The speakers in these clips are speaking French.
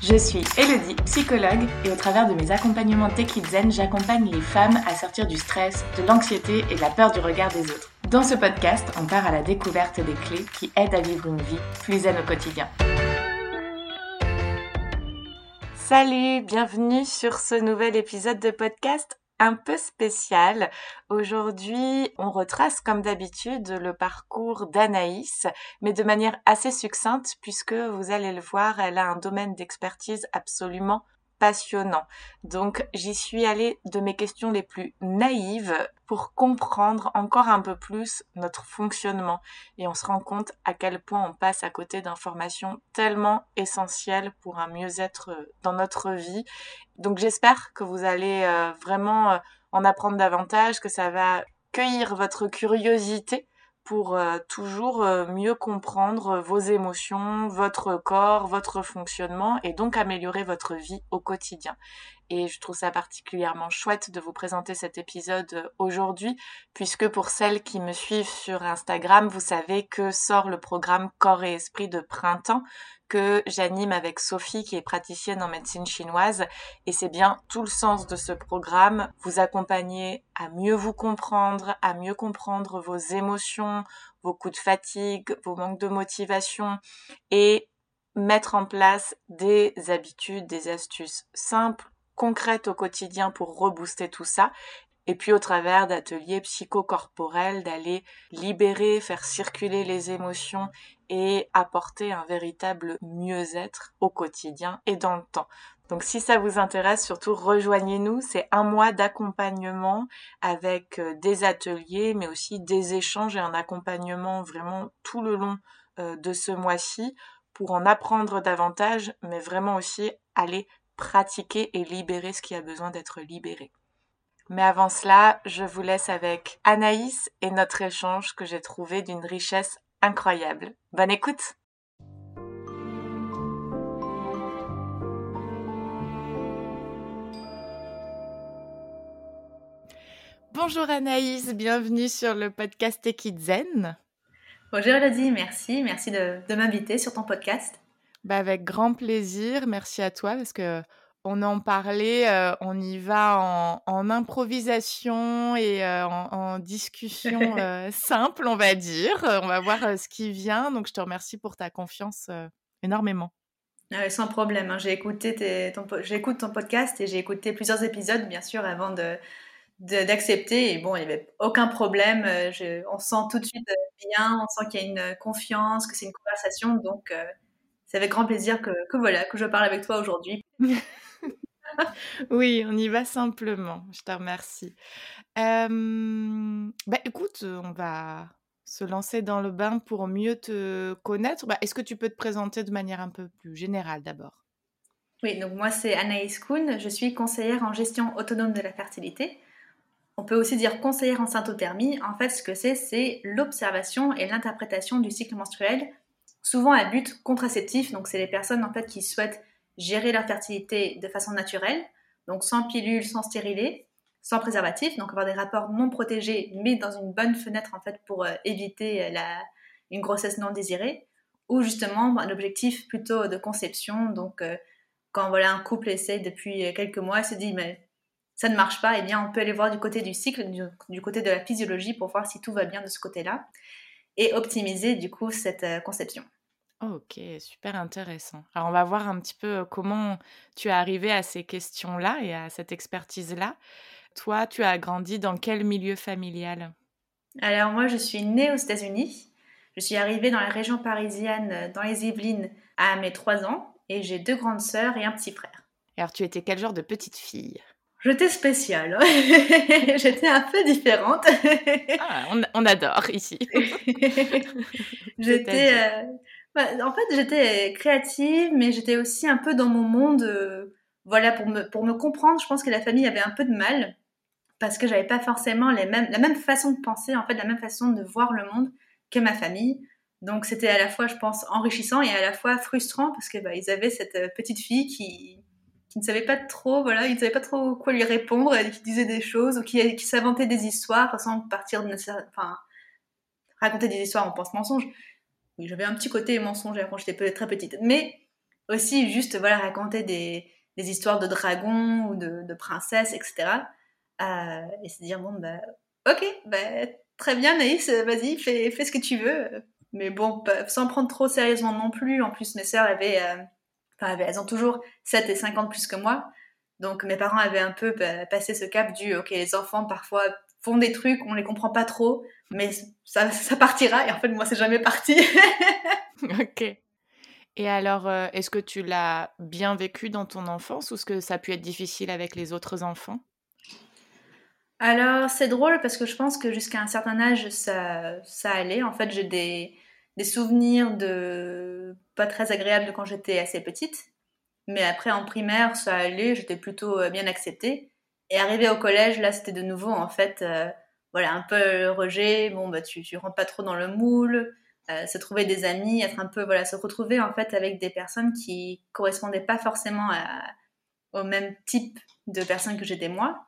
Je suis Elodie, psychologue, et au travers de mes accompagnements Tech Zen, j'accompagne les femmes à sortir du stress, de l'anxiété et de la peur du regard des autres. Dans ce podcast, on part à la découverte des clés qui aident à vivre une vie plus zen au quotidien. Salut, bienvenue sur ce nouvel épisode de podcast un peu spécial. Aujourd'hui, on retrace comme d'habitude le parcours d'Anaïs, mais de manière assez succincte puisque vous allez le voir, elle a un domaine d'expertise absolument passionnant. Donc j'y suis allée de mes questions les plus naïves pour comprendre encore un peu plus notre fonctionnement et on se rend compte à quel point on passe à côté d'informations tellement essentielles pour un mieux-être euh, dans notre vie. Donc j'espère que vous allez euh, vraiment euh, en apprendre davantage, que ça va cueillir votre curiosité pour euh, toujours euh, mieux comprendre vos émotions, votre corps, votre fonctionnement et donc améliorer votre vie au quotidien. Et je trouve ça particulièrement chouette de vous présenter cet épisode euh, aujourd'hui, puisque pour celles qui me suivent sur Instagram, vous savez que sort le programme Corps et Esprit de printemps que j'anime avec Sophie qui est praticienne en médecine chinoise. Et c'est bien tout le sens de ce programme, vous accompagner à mieux vous comprendre, à mieux comprendre vos émotions, vos coups de fatigue, vos manques de motivation et mettre en place des habitudes, des astuces simples, concrètes au quotidien pour rebooster tout ça et puis au travers d'ateliers psychocorporels, d'aller libérer, faire circuler les émotions et apporter un véritable mieux-être au quotidien et dans le temps. Donc si ça vous intéresse, surtout rejoignez-nous. C'est un mois d'accompagnement avec euh, des ateliers, mais aussi des échanges et un accompagnement vraiment tout le long euh, de ce mois-ci pour en apprendre davantage, mais vraiment aussi aller pratiquer et libérer ce qui a besoin d'être libéré. Mais avant cela, je vous laisse avec Anaïs et notre échange que j'ai trouvé d'une richesse incroyable. Bonne écoute Bonjour Anaïs, bienvenue sur le podcast Zen. Bonjour Elodie, merci, merci de, m'inviter sur ton podcast. Bah avec grand plaisir, merci à toi parce que on en parlait, euh, on y va en, improvisation et euh, en, discussion euh, simple, on va dire. On va voir ce qui vient. Donc, je te remercie pour ta confiance énormément. Ah sans problème. Hein. J'ai écouté ton, j'écoute ton podcast et j'ai écouté plusieurs épisodes, bien sûr, avant de, d'accepter. Et bon, il n'y avait aucun problème. on sent tout de suite bien, on sent qu'il y a une confiance, que c'est une conversation. Donc, c'est avec grand plaisir que, que, voilà, que je parle avec toi aujourd'hui. oui, on y va simplement. Je te remercie. bah, écoute, on va se lancer dans le bain pour mieux te connaître. Bah, Est-ce que tu peux te présenter de manière un peu plus générale d'abord? Oui, donc moi c'est Anaïs Kuhn, je suis conseillère en gestion autonome de la fertilité. On peut aussi dire conseillère en syntothermie. En fait, ce que c'est, c'est l'observation et l'interprétation du cycle menstruel, souvent à but contraceptif. Donc, c'est les personnes en fait qui souhaitent gérer leur fertilité de façon naturelle, donc sans pilule, sans stérilet, sans préservatif, donc avoir des rapports non protégés, mais dans une bonne fenêtre en fait pour euh, éviter euh, la, une grossesse non désirée, ou justement un objectif plutôt de conception, donc euh, quand voilà un couple essaie depuis quelques mois, se dit mais ça ne marche pas, et eh bien on peut aller voir du côté du cycle, du, côté de la physiologie pour voir si tout va bien de ce côté-là, et optimiser du coup cette conception. OK, super intéressant. Alors, on va voir un petit peu comment tu es arrivé à ces questions-là et à cette expertise-là. Toi, tu as grandi dans quel milieu familial? Alors, moi, je suis née aux États-Unis. Je suis arrivée dans la région parisienne, dans les Yvelines, à mes trois ans. Et j'ai deux grandes sœurs et un petit frère. Alors, tu étais quel genre de petite fille? J'étais spéciale. J'étais un peu différente. ah, on, adore ici. J'étais. Bah, en fait, j'étais créative, mais j'étais aussi un peu dans mon monde. Euh, voilà, pour me, pour me comprendre, je pense que la famille avait un peu de mal parce que j'avais pas forcément les mêmes, la même façon de penser, en fait, la même façon de voir le monde que ma famille. Donc, c'était à la fois, je pense, enrichissant et à la fois frustrant parce que bah, ils avaient cette euh, petite fille qui, qui ne savait pas trop, voilà, ils ne savaient pas trop quoi lui répondre, qui disait des choses ou qui, qui s'inventait des histoires sans partir de, enfin, raconter des histoires, on pense mensonge, oui, j'avais un petit côté mensongère quand j'étais très petite. Mais aussi juste voilà raconter des, histoires de dragons ou de, princesses, etc. Euh, et se dire bon bah ok, bah, très bien Naïs, vas-y fais, fais ce que tu veux. Mais bon, sans prendre trop sérieusement non plus. En plus, mes sœurs avaient, euh, enfin, elles ont toujours 7 et 50 plus que moi. Donc mes parents avaient un peu bah, passé ce cap du ok les enfants parfois font des trucs on les comprend pas trop mais ça, ça partira et en fait moi c'est jamais parti. ok. Et alors, euh, est-ce que tu l'as bien vécu dans ton enfance ou est-ce que ça a pu être difficile avec les autres enfants? Alors, c'est drôle parce que je pense que jusqu'à un certain âge, ça, ça allait. En fait, j'ai des, des souvenirs de pas très agréables de quand j'étais assez petite. Mais après, en primaire, ça allait, j'étais plutôt euh, bien acceptée. Et arrivé au collège, là, c'était de nouveau, en fait, euh, voilà, un peu rejet. Bon, bah, tu, tu rentres pas trop dans le moule. Euh, se trouver des amis, être un peu, voilà, se retrouver en fait avec des personnes qui correspondaient pas forcément au même type de personnes que j'étais moi.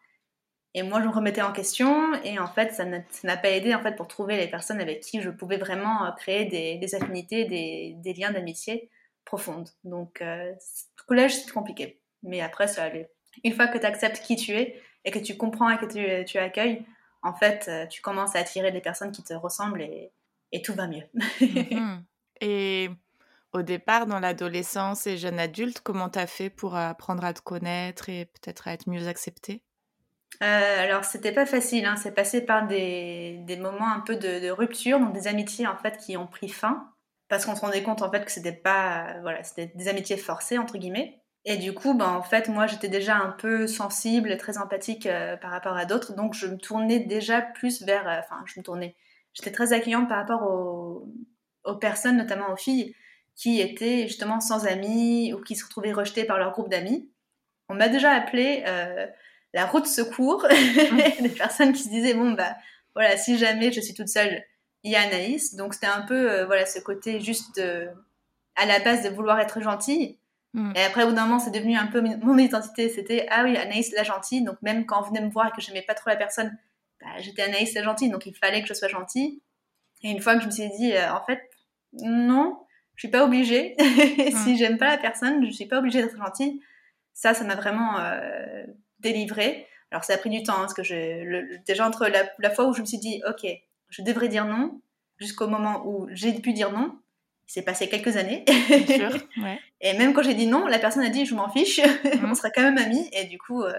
Et moi, je me remettais en question et en fait, ça n'a pas aidé en fait pour trouver les personnes avec qui je pouvais vraiment euh, créer des, affinités, des, liens d'amitié profondes. Donc, euh, collège, c'est compliqué. Mais après, ça allait. Une fois que tu acceptes qui tu es et que tu comprends et que tu, tu accueilles, en fait, euh, tu commences à attirer des personnes qui te ressemblent et, et tout va mieux. Mhm. Et au départ, dans l'adolescence et jeune adulte, comment tu as fait pour apprendre à te connaître et peut-être à être mieux acceptée? Euh, alors, c'était pas facile, hein. c'est passé par des, moments un peu de, rupture, donc des amitiés en fait qui ont pris fin, parce qu'on se rendait compte en fait que c'était pas, voilà, c'était des amitiés forcées entre guillemets. Et du coup, ben, en fait, moi j'étais déjà un peu sensible, très empathique euh, par rapport à d'autres, donc je me tournais déjà plus vers, euh, enfin, je me tournais, j'étais très accueillante par rapport aux, personnes, notamment aux filles, qui étaient justement sans amis ou qui se retrouvaient rejetées par leur groupe d'amis. On m'a déjà appelé euh, la route secours, des personnes qui se disaient bon bah voilà si jamais je suis toute seule, il y a Anaïs. Donc c'était un peu euh, voilà ce côté juste à la base de vouloir être gentille. Mm. Et après au bout d'un moment c'est devenu un peu mon identité. C'était ah oui Anaïs la gentille. Donc même quand on venait me voir et que j'aimais pas trop la personne, bah, j'étais Anaïs la gentille, donc il fallait que je sois gentille. Et une fois que je me suis dit, euh, en fait, non, je suis pas obligée. si j'aime pas la personne, je suis pas obligée d'être gentille. Ça, ça m'a vraiment délivrée. Alors ça a pris du temps, hein, parce que je, déjà entre la, fois où je me suis dit, ok, je devrais dire non, jusqu'au moment où j'ai pu dire non, il s'est passé quelques années. Sûr, Et même quand j'ai dit non, la personne a dit, je m'en fiche, on sera quand même amis. Et du coup, euh,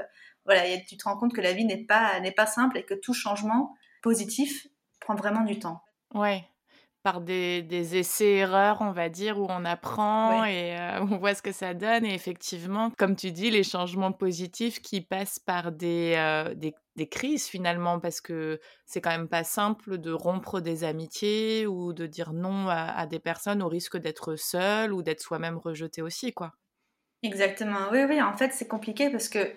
voilà, tu te rends compte que la vie n'est pas, n'est pas simple et que tout changement positif prend vraiment du temps. Ouais, par des, des essais-erreurs, on va dire, où on apprend et euh, on voit ce que ça donne. Et effectivement, comme tu dis, les changements positifs qui passent par des, euh, des, des, crises finalement, parce que c'est quand même pas simple de rompre des amitiés ou de dire non à, à des personnes au risque d'être seul ou d'être soi-même rejeté aussi, quoi. Exactement, oui, oui, en fait, c'est compliqué parce que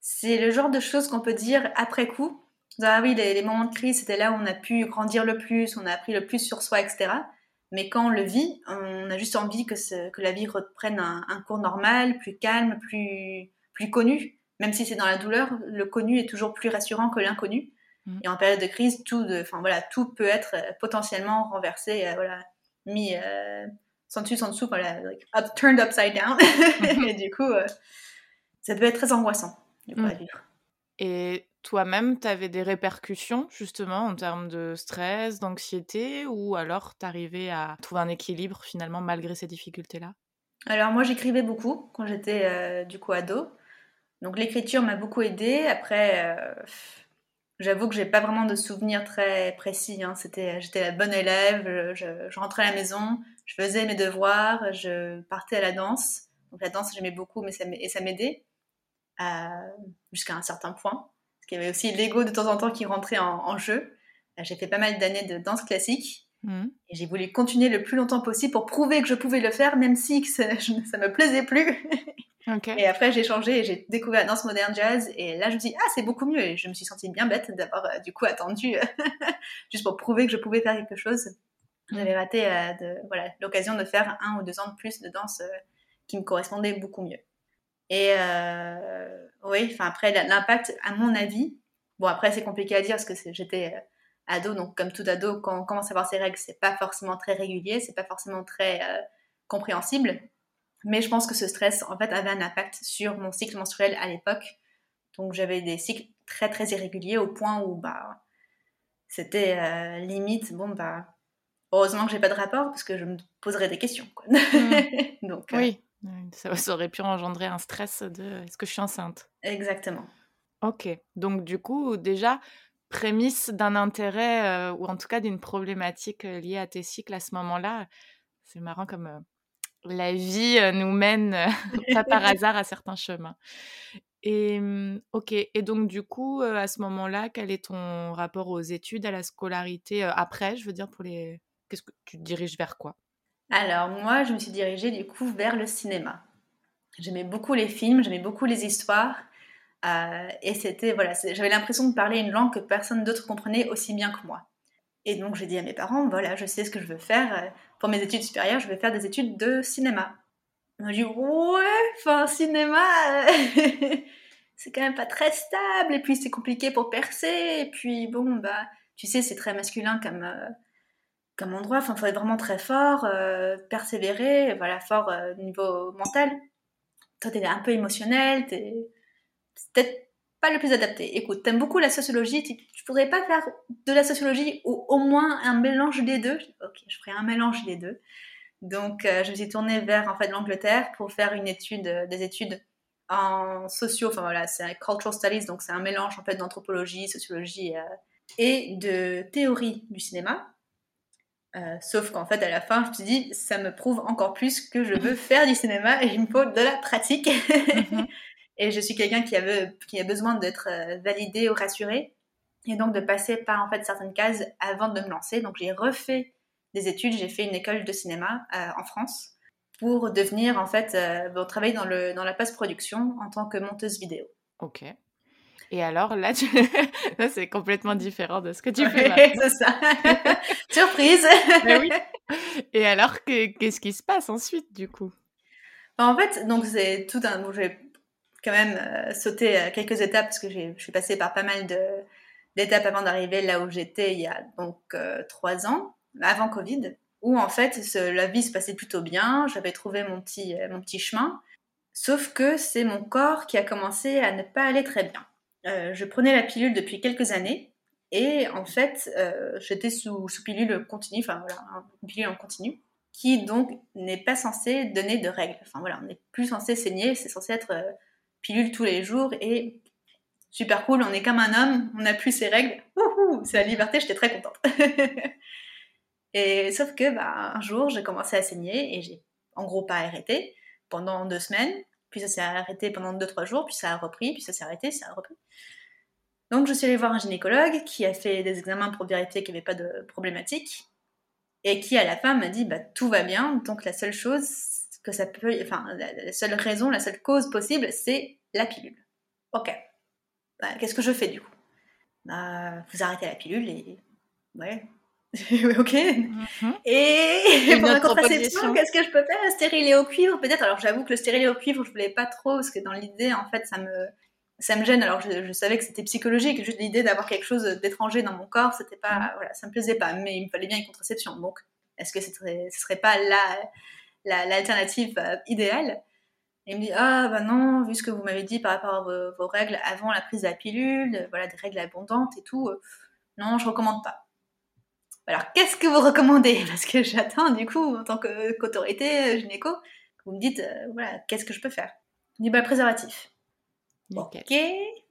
c'est le genre de choses qu'on peut dire après coup. Ah oui, les, moments de crise, c'était là où on a pu grandir le plus, on a appris le plus sur soi, etc. Mais quand on le vit, on a juste envie que, que la vie reprenne un, cours normal, plus calme, plus, plus connu. Même si c'est dans la douleur, le connu est toujours plus rassurant que l'inconnu. Mm. Et en période de crise, tout, de, voilà, tout peut être euh, potentiellement renversé, euh, voilà, mis euh, sans dessus, sans dessous, voilà, turned upside down. et du coup, ça peut être très angoissant du mm. Et toi-même, tu avais des répercussions justement en termes de stress, d'anxiété, ou alors tu arrivais à trouver un équilibre finalement malgré ces difficultés-là? Alors moi j'écrivais beaucoup quand j'étais euh, du coup ado. Donc l'écriture m'a beaucoup aidée. Après, euh, j'avoue que j'ai pas vraiment de souvenirs très précis. Hein. C'était, j'étais la bonne élève, je, rentrais à la maison, je faisais mes devoirs, je partais à la danse. Donc la danse j'aimais beaucoup, mais ça, et ça m'aidait jusqu'à un certain point. Qu'il y avait aussi l'ego de temps en temps qui rentrait en, jeu. J'ai fait pas mal d'années de danse classique. Mmh. Et j'ai voulu continuer le plus longtemps possible pour prouver que je pouvais le faire, même si ça, ne me plaisait plus. Et après, j'ai changé et j'ai découvert la danse moderne jazz. Et là, je me suis dit, ah, c'est beaucoup mieux. Et je me suis sentie bien bête d'avoir, euh, du coup, attendu juste pour prouver que je pouvais faire quelque chose. J'avais raté euh, voilà, l'occasion de faire un ou deux ans de plus de danse euh, qui me correspondait beaucoup mieux. Et euh, oui, enfin après, l'impact, à mon avis, bon après c'est compliqué à dire parce que j'étais euh, ado, donc comme tout ado, quand on commence à voir ses règles, c'est pas forcément très régulier, c'est pas forcément très euh, compréhensible. Mais je pense que ce stress, en fait, avait un impact sur mon cycle menstruel à l'époque. Donc j'avais des cycles très très irréguliers au point où bah c'était euh, limite bon bah heureusement que j'ai pas de rapport parce que je me poserais des questions. Quoi. Mmh. Donc oui, ça, ça, aurait pu engendrer un stress de est-ce que je suis enceinte? Exactement. Ok, donc du coup déjà prémisse d'un intérêt euh, ou en tout cas d'une problématique euh, liée à tes cycles à ce moment-là. C'est marrant comme euh, la vie nous mène pas par hasard à certains chemins. Et mmh, ok, et donc du coup, à ce moment-là, quel est ton rapport aux études, à la scolarité après, je veux dire pour les, qu'est-ce que tu te diriges vers quoi? Alors moi, je me suis dirigée du coup vers le cinéma. J'aimais beaucoup les films, j'aimais beaucoup les histoires. Euh, et c'était, voilà, j'avais l'impression de parler une langue que personne d'autre comprenait aussi bien que moi. Et donc j'ai dit à mes parents, voilà, je sais ce que je veux faire. Euh, pour mes études supérieures, je vais faire des études de cinéma. Ils m'ont dit, ouais, enfin, cinéma, c'est quand même pas très stable. Et puis c'est compliqué pour percer. Et puis bon, bah, tu sais, c'est très masculin comme, euh, comme endroit. Enfin, il faut être vraiment très fort, persévérer, voilà, fort au niveau mental. Toi, t'es un peu émotionnel, t'es peut-être pas le plus adapté. Écoute, t'aimes beaucoup la sociologie, tu, tu, pourrais pas faire de la sociologie ou au moins un mélange des deux Ok, je ferai un mélange des deux. Donc, euh, je me suis tournée vers en fait l'Angleterre pour faire une étude, euh, des études en socio, enfin voilà, c'est un cultural studies, donc c'est un mélange en fait d'anthropologie, sociologie euh, et de théorie du cinéma. Sauf qu'en fait, à la fin, je me suis dit, ça me prouve encore plus que je veux faire du cinéma et il me faut de la pratique. Mhm. Et je suis quelqu'un qui, qui a besoin d'être euh, validé ou rassuré. Et donc de passer par en fait certaines cases avant de me lancer. Donc j'ai refait des études, j'ai fait une école de cinéma euh, en France pour devenir en fait, euh, travailler dans, le, dans la post-production en tant que monteuse vidéo. Ok. Et alors là, tu... c'est complètement différent de ce que tu fais. c'est ça. Surprise. oui. Et alors, qu'est-ce qui se passe ensuite du coup? En fait, donc c'est tout un quand même euh, sauté euh, quelques étapes parce que je suis passée par pas mal d'étapes avant d'arriver là où j'étais il y a donc euh, trois ans, avant Covid, où en fait la vie se passait plutôt bien, j'avais trouvé mon petit, mon petit chemin, sauf que c'est mon corps qui a commencé à ne pas aller très bien. Je prenais la pilule depuis quelques années et en fait j'étais sous, pilule continue, enfin voilà, pilule en continu qui donc n'est pas censée donner de règles. Enfin voilà, on n'est plus censé saigner, c'est censé être pilule tous les jours et super cool, on est comme un homme, on n'a plus ses règles, c'est la liberté, j'étais très contente. et sauf que bah, un jour, j'ai commencé à saigner et j'ai en gros pas arrêté pendant deux semaines, puis ça s'est arrêté pendant deux, trois jours, puis ça a repris, puis ça s'est arrêté, ça a repris. Donc je suis allée voir un gynécologue qui a fait des examens pour vérifier qu'il n'y avait pas de problématique et qui à la fin m'a dit bah tout va bien, donc la seule chose que ça peut, enfin, la, seule raison, la seule cause possible, c'est la pilule. Ok. Bah, qu'est-ce que je fais du coup? Bah, vous arrêtez la pilule et ouais. ok. Mhm. Et, pour la contraception, qu'est-ce que je peux faire? Stérilet au cuivre, peut-être? Alors j'avoue que le stérilet au cuivre, je voulais pas trop parce que dans l'idée, en fait, ça me ça me gêne. Alors je, savais que c'était psychologique, juste l'idée d'avoir quelque chose d'étranger dans mon corps, c'était pas, mhm. voilà, ça me plaisait pas. Mais il me fallait bien une contraception. Donc, est-ce que ce serait, ce serait pas l'alternative euh, idéale? Et il me dit ah bah non vu ce que vous m'avez dit par rapport à vos, règles avant la prise de la pilule, voilà des règles abondantes et tout, euh, non je recommande pas. Alors qu'est-ce que vous recommandez? Parce que j'attends du coup en tant qu'autorité euh, gynéco, vous me dites voilà qu'est-ce que je peux faire? Dit bah préservatif. Ok.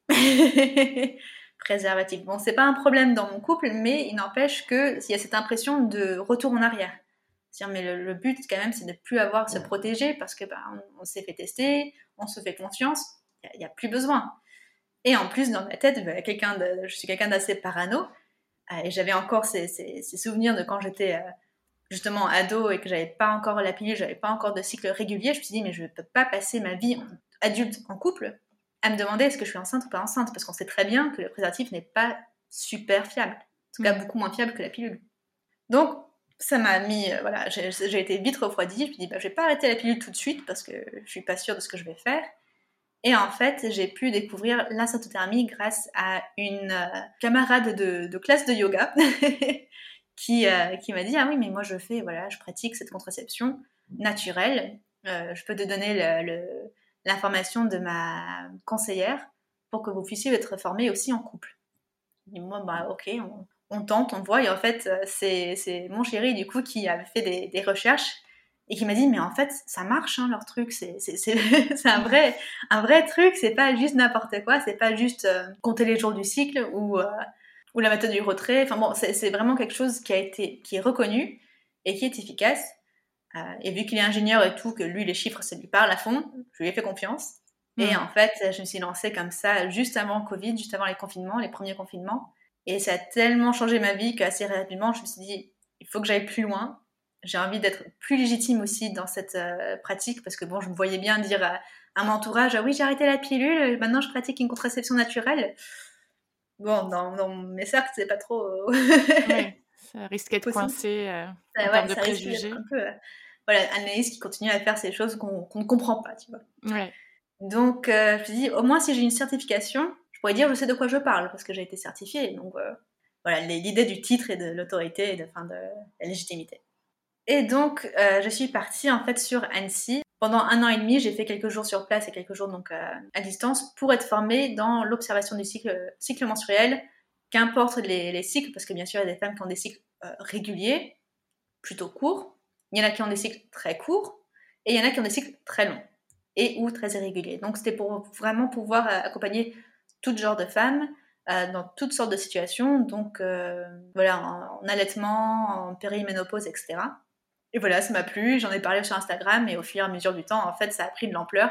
préservatif. Bon c'est pas un problème dans mon couple mais il n'empêche que il y a cette impression de retour en arrière mais le, but quand même, c'est de plus avoir à se protéger parce que bah, on, s'est fait tester, on se fait confiance, il n'y a, plus besoin. Et en plus, dans ma tête, bah, quelqu'un je suis quelqu'un d'assez parano, euh, et j'avais encore ces, ces, souvenirs de quand j'étais euh, justement ado et que j'avais pas encore la pilule, j'avais pas encore de cycle régulier. Je me suis dit, mais je ne peux pas passer ma vie adulte en couple à me demander est-ce que je suis enceinte ou pas enceinte, parce qu'on sait très bien que le préservatif n'est pas super fiable, en tout cas mm. beaucoup moins fiable que la pilule. Donc, ça m'a mis, euh, voilà, j'ai été vite refroidie. Je me dis, bah, je vais pas arrêter la pilule tout de suite parce que je suis pas sûre de ce que je vais faire. Et en fait, j'ai pu découvrir la grâce à une euh, camarade de, classe de yoga qui, euh, qui m'a dit, ah oui, mais moi je fais, voilà, je pratique cette contraception naturelle je peux te donner l'information de ma conseillère pour que vous puissiez être formé aussi en couple. Et moi, bah, ok, on, tente, on voit. Et en fait, c'est mon chéri, du coup, qui a fait des, recherches et qui m'a dit, mais en fait, ça marche, hein, leur truc. C'est un vrai, un vrai truc. C'est pas juste n'importe quoi. C'est pas juste compter les jours du cycle ou ou la méthode du retrait. Enfin bon, c'est vraiment quelque chose qui a été, qui est reconnu et qui est efficace. Euh, et vu qu'il est ingénieur et tout, que lui, les chiffres, ça lui parle à fond, je lui ai fait confiance. Et hmm. en fait, je me suis lancée comme ça juste avant Covid, juste avant les confinements, les premiers confinements. Et ça a tellement changé ma vie qu'assez rapidement, je me suis dit, il faut que j'aille plus loin. J'ai envie d'être plus légitime aussi dans cette euh, pratique parce que bon, je me voyais bien dire à, à mon entourage, ah oui, j'ai arrêté la pilule, maintenant je pratique une contraception naturelle bon, dans, mes cercles, c'est pas trop. ouais, ça risque d'être coincé euh, en ouais, termes de préjugés. Un peu, euh, voilà, Anaïs qui continue à faire ces choses qu'on ne comprend pas, tu vois. Ouais. Donc, euh, je me dis, au moins si j'ai une certification, je pourrais dire je sais de quoi je parle parce que j'ai été certifiée. Donc, voilà, l'idée du titre et de l'autorité et de, fin, de la légitimité. Et donc, je suis partie en fait sur Annecy pendant un an et demi, j'ai fait quelques jours sur place et quelques jours donc euh, à, distance pour être formée dans l'observation du cycle, cycle menstruel, qu'importe les, cycles, parce que bien sûr, il y a des femmes qui ont des cycles euh, réguliers, plutôt courts, il y en a qui ont des cycles très courts, et il y en a qui ont des cycles très longs et ou très irréguliers. Donc c'était pour vraiment pouvoir euh, accompagner tout genre de femmes dans toutes sortes de situations, donc voilà, en, en allaitement, en périménopause, etc. Et voilà, ça m'a plu, j'en ai parlé sur Instagram et au fur et à mesure du temps, en fait, ça a pris de l'ampleur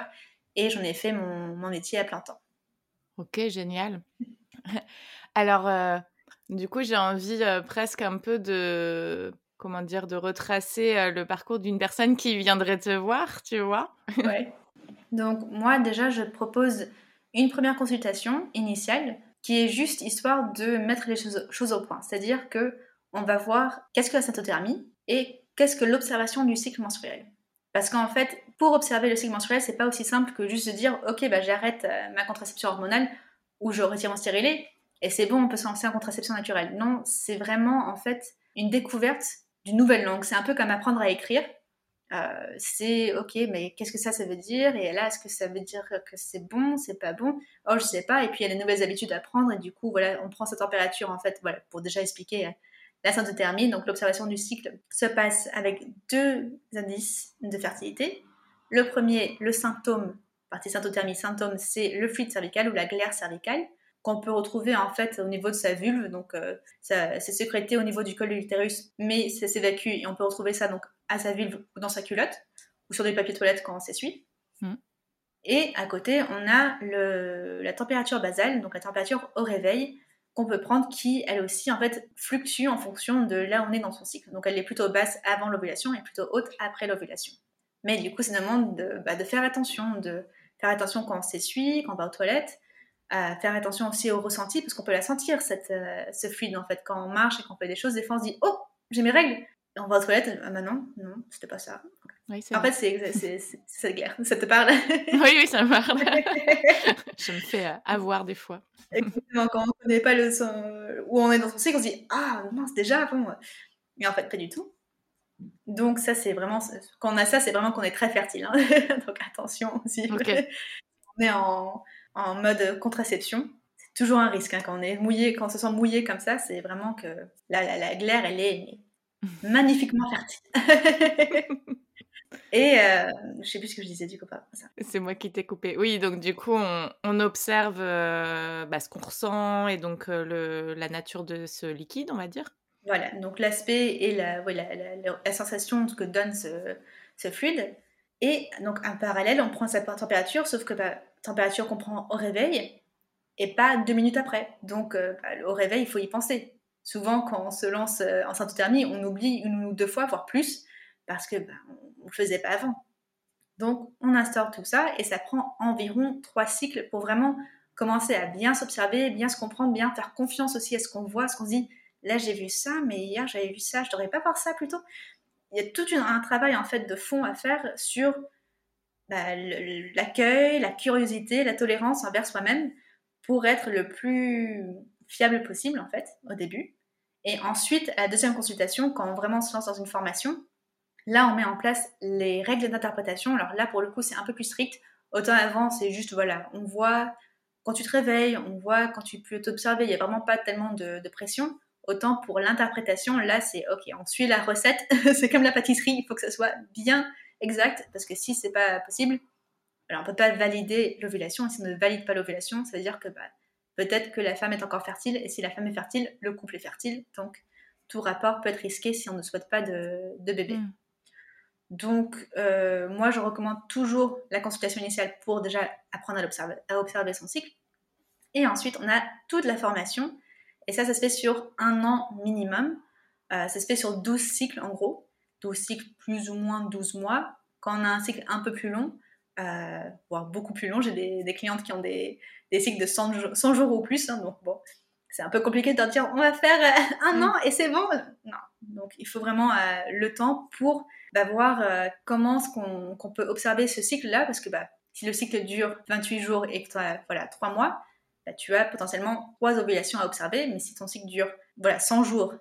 et j'en ai fait mon, métier à plein temps. Ok, génial. Alors, euh, du coup, j'ai envie euh, presque un peu de, comment dire, de retracer euh, le parcours d'une personne qui viendrait te voir, tu vois. ouais. Donc, moi, déjà, je propose une première consultation initiale qui est juste histoire de mettre les choses, choses au point. C'est-à-dire que on va voir qu'est-ce que la syntothermie et qu'est-ce que l'observation du cycle menstruel? Parce qu'en fait, pour observer le cycle menstruel, c'est pas aussi simple que juste de dire ok, bah, j'arrête euh, ma contraception hormonale ou je retire mon stérilet et c'est bon, on peut se lancer en contraception naturelle. Non, c'est vraiment en fait une découverte d'une nouvelle langue. C'est un peu comme apprendre à écrire. Euh, c'est ok, mais qu'est-ce que ça, ça veut dire? Et là, est-ce que ça veut dire que c'est bon, c'est pas bon? Oh, je sais pas. Et puis il y a des nouvelles habitudes à prendre et du coup, voilà, on prend sa température en fait, voilà, pour déjà expliquer la syntothermie, donc l'observation du cycle, se passe avec deux indices de fertilité. Le premier, le symptôme, partie syntothermie, symptôme, c'est le fluide cervical ou la glaire cervicale qu'on peut retrouver en fait au niveau de sa vulve, donc euh, c'est sécrété au niveau du col de l'utérus, mais ça s'évacue et on peut retrouver ça donc à sa vulve ou dans sa culotte ou sur des papiers toilettes quand on s'essuie. Mmh. Et à côté, on a le, la température basale, donc la température au réveil, qu'on peut prendre qui, elle aussi, en fait, fluctue en fonction de là où on est dans son cycle. Donc, elle est plutôt basse avant l'ovulation et plutôt haute après l'ovulation. Mais du coup, demande de, bah, de, faire attention, de faire attention quand on s'essuie, quand on va aux toilettes, faire attention aussi au ressenti, parce qu'on peut la sentir, cette, euh, ce fluide, en fait. Quand on marche et qu'on fait des choses, des fois, on se dit « Oh, j'ai mes règles !» Et on va aux toilettes, ah bah non, non, c'était pas ça. En fait, c'est cette guerre, ça te parle? Oui, oui, ça me parle. Je me fais euh, avoir des fois. Exactement, quand on ne connaît pas le son, où on est dans son cycle, on se dit Ah, mince, déjà, bon. Mais en fait, pas du tout. Donc, ça, c'est vraiment. Quand on a ça, c'est vraiment qu'on est très fertile. Hein. Donc, attention aussi. on est en, en, mode contraception. C'est toujours un risque hein, quand on est mouillé, quand on se sent mouillé comme ça, c'est vraiment que la, la, la glaire, elle est magnifiquement fertile. Et euh, je sais plus ce que je disais du coup pas C'est moi qui t'ai coupé. Oui, donc du coup, on, observe euh, bah, ce qu'on ressent et donc euh, le, la nature de ce liquide, on va dire. Voilà, donc l'aspect et la, la, sensation que donne ce, ce, fluide. Et donc en parallèle, on prend sa température, sauf que la bah, température qu'on prend au réveil et pas deux minutes après. Donc bah, au réveil, il faut y penser. Souvent, quand on se lance en syntothermie, on oublie une ou deux fois, voire plus, parce que ne faisait pas avant. Donc, on instaure tout ça et ça prend environ trois cycles pour vraiment commencer à bien s'observer, bien se comprendre, bien faire confiance aussi à ce qu'on voit, ce qu'on se dit, là j'ai vu ça, mais hier j'avais vu ça, je devrais pas voir ça plutôt. Il y a tout un travail en fait de fond à faire sur bah, l'accueil, la curiosité, la tolérance envers soi-même pour être le plus fiable possible en fait au début. Et ensuite, à la deuxième consultation, quand on vraiment se lance dans une formation, là, on met en place les règles d'interprétation. Alors là, pour le coup, c'est un peu plus strict. Autant avant, c'est juste, voilà, on voit quand tu te réveilles, on voit quand tu peux t'observer, il n'y a vraiment pas tellement de, pression. Autant pour l'interprétation, là, c'est OK, on suit la recette. c'est comme la pâtisserie, il faut que ça soit bien exact, parce que si c'est pas possible, alors on peut pas valider l'ovulation. Et si on ne valide pas l'ovulation, ça veut dire que bah, peut-être que la femme est encore fertile, et si la femme est fertile, le couple est fertile. Donc, tout rapport peut être risqué si on ne souhaite pas de, bébé. Mm. Donc, euh, moi, je recommande toujours la consultation initiale pour déjà apprendre à observer, son cycle. Et ensuite, on a toute la formation. Et ça, ça se fait sur un an minimum. Euh, ça se fait sur 12 cycles en gros. 12 cycles plus ou moins 12 mois. Quand on a un cycle un peu plus long, euh, voire beaucoup plus long, j'ai des, clientes qui ont des, cycles de 100 jours, ou plus. Hein, donc, bon, c'est un peu compliqué de leur dire on va faire un mm. an et c'est bon. Non. Donc, il faut vraiment le temps pour bah, voir euh, comment est-ce qu'on peut observer ce cycle-là, parce que bah, si le cycle dure 28 jours et que tu as voilà, 3 mois, bah, tu as potentiellement 3 ovulations à observer, mais si ton cycle dure voilà, 100 jours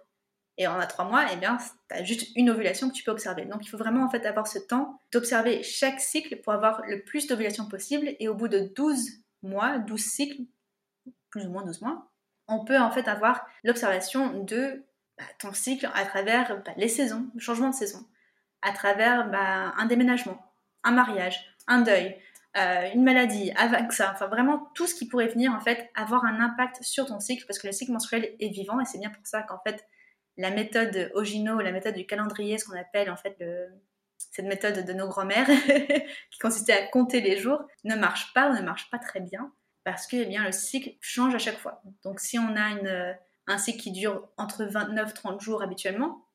et on a 3 mois, eh bien, tu as juste une ovulation que tu peux observer. Donc il faut vraiment en fait avoir ce temps d'observer chaque cycle pour avoir le plus d'ovulations possible, et au bout de 12 mois, 12 cycles, plus ou moins 12 mois, on peut en fait avoir l'observation de ton cycle à travers les saisons, le changement de saison. À travers bah, un déménagement, un mariage, un deuil, euh, une maladie, avec ça, enfin vraiment tout ce qui pourrait venir en fait avoir un impact sur ton cycle parce que le cycle menstruel est vivant et c'est bien pour ça qu'en fait la méthode Ogino, la méthode du calendrier, ce qu'on appelle en fait cette méthode de nos grands-mères qui consistait à compter les jours, ne marche pas ou ne marche pas très bien parce que eh le cycle change à chaque fois. Donc si on a une, un cycle qui dure entre 29-30 jours habituellement,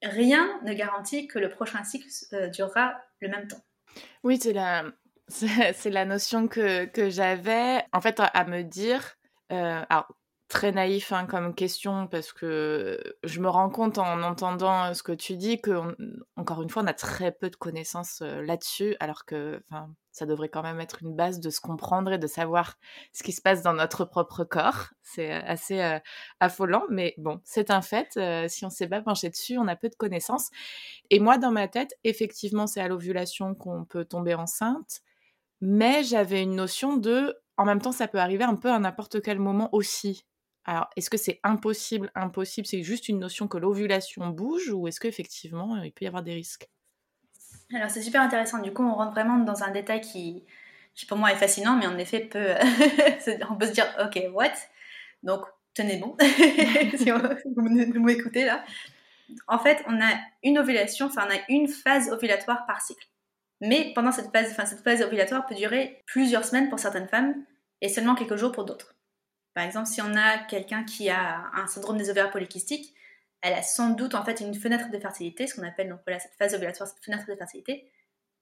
rien ne garantit que le prochain cycle euh, durera le même temps. Oui, c'est la, notion que, j'avais, en fait, à, me dire. Euh, très naïf hein, comme question parce que je me rends compte en entendant ce que tu dis que encore une fois on a très peu de connaissances euh, là-dessus alors que ça devrait quand même être une base de se comprendre et de savoir ce qui se passe dans notre propre corps c'est euh, assez euh, affolant mais bon c'est un fait si on s'est pas penché dessus on a peu de connaissances et moi dans ma tête effectivement c'est à l'ovulation qu'on peut tomber enceinte mais j'avais une notion de en même temps, ça peut arriver un peu à n'importe quel moment aussi. Alors, est-ce que c'est impossible Impossible, c'est juste une notion que l'ovulation bouge ou est-ce qu'effectivement, il peut y avoir des risques? Alors, c'est super intéressant. Du coup, on rentre vraiment dans un détail qui, qui pour moi est fascinant, mais en effet, peut... on peut se dire, ok, what? Donc, tenez bon, si vous m'écoutez là. En fait, on a une ovulation, enfin, on a une phase ovulatoire par cycle. Mais pendant cette phase, enfin, cette phase ovulatoire peut durer plusieurs semaines pour certaines femmes et seulement quelques jours pour d'autres. Par exemple, si on a quelqu'un qui a un syndrome des ovaires polykystiques, elle a sans doute en fait une fenêtre de fertilité, ce qu'on appelle donc cette phase ovulatoire, cette fenêtre de fertilité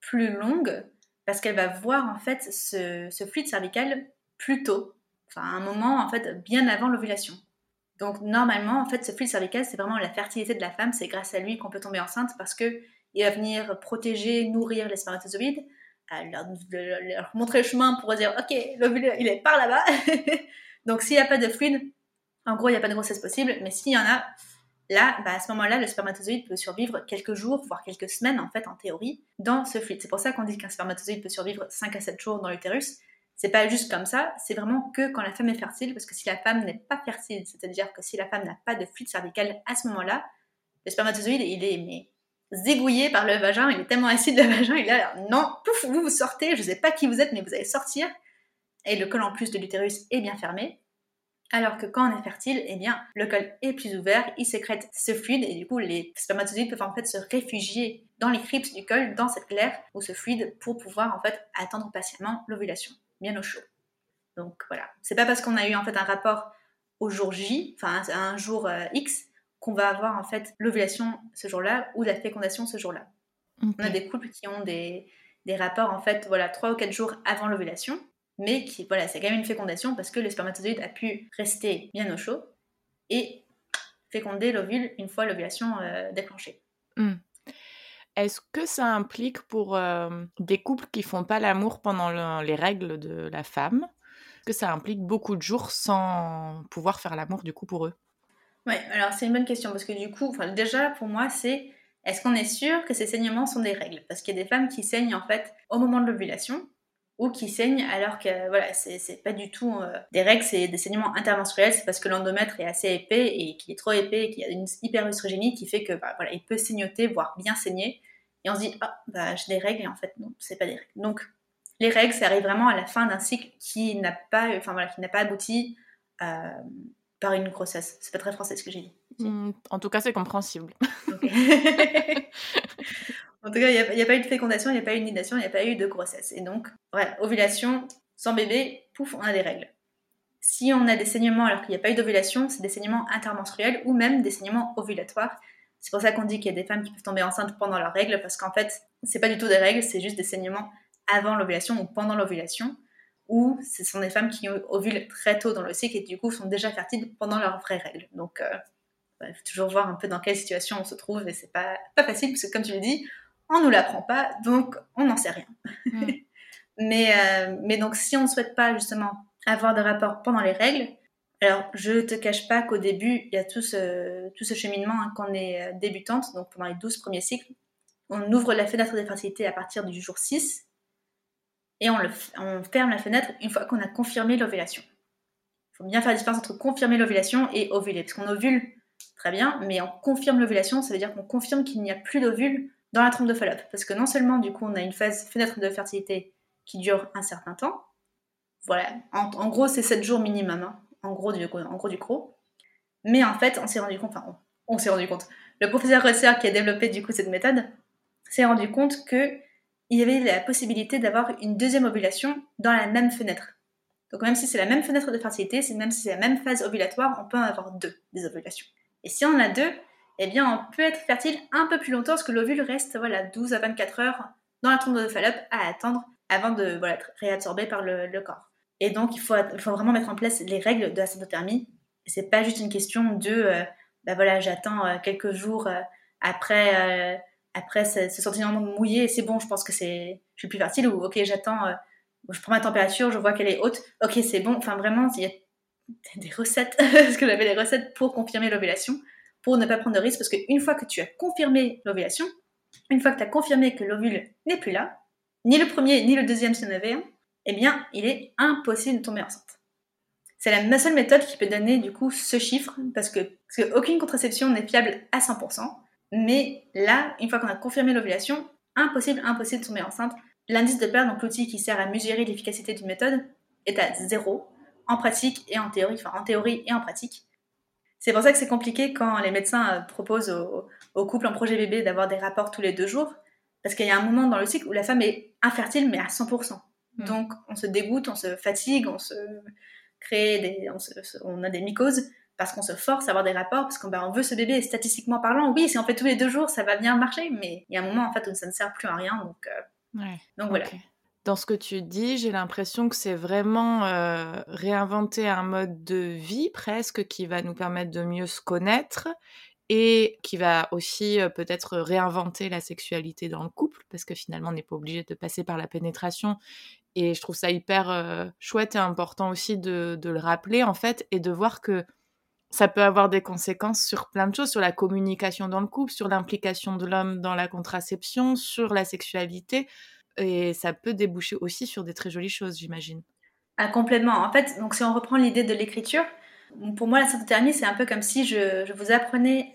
plus longue, parce qu'elle va voir en fait ce, fluide cervical plus tôt, enfin à un moment en fait bien avant l'ovulation. Donc normalement en fait ce fluide cervical c'est vraiment la fertilité de la femme, c'est grâce à lui qu'on peut tomber enceinte parce que il va venir protéger, nourrir les spermatozoïdes, leur, leur, montrer le chemin pour dire ok l'ovule il est par là-bas Donc s'il n'y a pas de fluide, en gros, il n'y a pas de grossesse possible, mais s'il y en a, là, bah, à ce moment-là, le spermatozoïde peut survivre quelques jours, voire quelques semaines, en fait, en théorie, dans ce fluide. C'est pour ça qu'on dit qu'un spermatozoïde peut survivre 5 à 7 jours dans l'utérus. C'est pas juste comme ça, c'est vraiment que quand la femme est fertile, parce que si la femme n'est pas fertile, c'est-à-dire que si la femme n'a pas de fluide cervical à ce moment-là, le spermatozoïde, il est mais, zégouillé par le vagin, il est tellement acide le vagin, il est là, non, pouf, vous vous sortez, je sais pas qui vous êtes, mais vous allez sortir et le col en plus de l'utérus est bien fermé. Alors que quand on est fertile, eh bien, le col est plus ouvert, il sécrète ce fluide et du coup, les spermatozoïdes peuvent en fait se réfugier dans les cryptes du col, dans cette glaire ou ce fluide pour pouvoir en fait attendre patiemment l'ovulation, bien au chaud. Donc voilà, c'est pas parce qu'on a eu en fait un rapport au jour J, enfin un jour euh, X, qu'on va avoir en fait l'ovulation ce jour-là ou la fécondation ce jour-là. On a des couples qui ont des, des rapports en fait voilà 3 ou 4 jours avant l'ovulation mais qui, voilà, c'est quand même une fécondation parce que le spermatozoïde a pu rester bien au chaud et féconder l'ovule une fois l'ovulation euh, déclenchée. Hmm. Est-ce que ça implique pour euh, des couples qui font pas l'amour pendant les règles de la femme, que ça implique beaucoup de jours sans pouvoir faire l'amour du coup pour eux? Oui, alors c'est une bonne question parce que du coup, déjà pour moi c'est est-ce qu'on est sûr que ces saignements sont des règles? Parce qu'il y a des femmes qui saignent en fait au moment de l'ovulation ou qui saignent alors que voilà, c'est pas du tout euh, des règles, c'est des saignements intermenstruels, c'est parce que l'endomètre est assez épais et qu'il est trop épais et qu'il y a une hyperœstrogénie qui fait que bah, voilà, il peut saignoter, voire bien saigner. Et on se dit, ah, bah, j'ai des règles, et en fait, non, c'est pas des règles. Donc, les règles, ça arrive vraiment à la fin d'un cycle qui n'a pas, enfin, voilà, qui n'a pas abouti euh, par une grossesse. C'est pas très français ce que j'ai dit. Mmh, en tout cas, c'est compréhensible. En tout cas, il n'y a, pas eu de fécondation, il n'y a pas eu de nidation, il n'y a pas eu de grossesse. Et donc, ovulation, sans bébé, pouf, on a des règles. Si on a des saignements alors qu'il n'y a pas eu d'ovulation, c'est des saignements intermenstruels ou même des saignements ovulatoires. C'est pour ça qu'on dit qu'il y a des femmes qui peuvent tomber enceintes pendant leurs règles, parce qu'en fait, c'est pas du tout des règles, c'est juste des saignements avant l'ovulation ou pendant l'ovulation, ou ce sont des femmes qui ovulent très tôt dans le cycle et du coup sont déjà fertiles pendant leurs vraies règles. Donc, euh, il faut toujours voir un peu dans quelle situation on se trouve et c'est pas, pas facile, parce que comme tu le dis, on nous l'apprend pas, donc on n'en sait rien. Mm. mais, euh, mais donc si on ne souhaite pas justement avoir de rapport pendant les règles, alors je te cache pas qu'au début, il y a tout ce, tout ce cheminement hein, quand on est euh, débutante, donc pendant les 12 premiers cycles, on ouvre la fenêtre de fertilité à partir du jour 6 et on, le, on ferme la fenêtre une fois qu'on a confirmé l'ovulation. Il faut bien faire la différence entre confirmer l'ovulation et ovuler, parce qu'on ovule très bien, mais on confirme l'ovulation, ça veut dire qu'on confirme qu'il n'y a plus d'ovule dans la trompe de Fallope. Parce que non seulement, du coup, on a une phase fenêtre de fertilité qui dure un certain temps. Voilà, en, gros, c'est 7 jours minimum, hein, en, gros du, en gros du gros. Mais en fait, on s'est rendu compte, enfin, on, s'est rendu compte, le professeur Rosser qui a développé du coup cette méthode s'est rendu compte que il y avait la possibilité d'avoir une deuxième ovulation dans la même fenêtre. Donc même si c'est la même fenêtre de fertilité, même si c'est la même phase ovulatoire, on peut en avoir deux des ovulations. Et si on en a deux, eh bien, on peut être fertile un peu plus longtemps parce que l'ovule reste voilà, 12 à 24 heures dans la trompe de Fallope à attendre avant de voilà, être réabsorbé par le, corps. Et donc, il faut, il faut, vraiment mettre en place les règles de la syndothermie. C'est pas juste une question de, euh, bah voilà, j'attends euh, quelques jours euh, après, après ce, sentiment mouillé et c'est bon, je pense que c'est, je suis plus fertile ou ok, j'attends, je prends ma température, je vois qu'elle est haute, ok, c'est bon. Enfin, vraiment, il y a des recettes, parce que j'avais des recettes pour confirmer l'ovulation pour ne pas prendre de risque, parce qu'une fois que tu as confirmé l'ovulation, une fois que tu as confirmé que l'ovule n'est plus là, ni le premier ni le deuxième s'il un, eh bien, il est impossible de tomber enceinte. C'est la seule méthode qui peut donner du coup ce chiffre, parce que, aucune contraception n'est fiable à 100%, mais là, une fois qu'on a confirmé l'ovulation, impossible, impossible de tomber enceinte. L'indice de perte, donc l'outil qui sert à mesurer l'efficacité d'une méthode, est à zéro, en pratique et en théorie, enfin en théorie et en pratique. C'est pour ça que c'est compliqué quand les médecins euh, proposent aux, couples en projet bébé d'avoir des rapports tous les deux jours, parce qu'il y a un moment dans le cycle où la femme est infertile, mais à 100%. Mm. Donc on se dégoûte, on se fatigue, on se crée des, on, a des mycoses parce qu'on se force à avoir des rapports, parce qu'on ben, veut ce bébé, et statistiquement parlant, oui, si on fait tous les deux jours, ça va bien marcher, mais il y a un moment en fait où ça ne sert plus à rien, donc, euh, donc voilà dans ce que tu dis, j'ai l'impression que c'est vraiment euh, réinventer un mode de vie presque qui va nous permettre de mieux se connaître et qui va aussi euh, peut-être réinventer la sexualité dans le couple parce que finalement on n'est pas obligé de passer par la pénétration et je trouve ça hyper euh, chouette et important aussi de, de, le rappeler en fait et de voir que ça peut avoir des conséquences sur plein de choses, sur la communication dans le couple, sur l'implication de l'homme dans la contraception, sur la sexualité et ça peut déboucher aussi sur des très jolies choses, j'imagine. Ah, complètement. En fait, donc si on reprend l'idée de l'écriture, pour moi, la syntothermie, c'est un peu comme si je, vous apprenais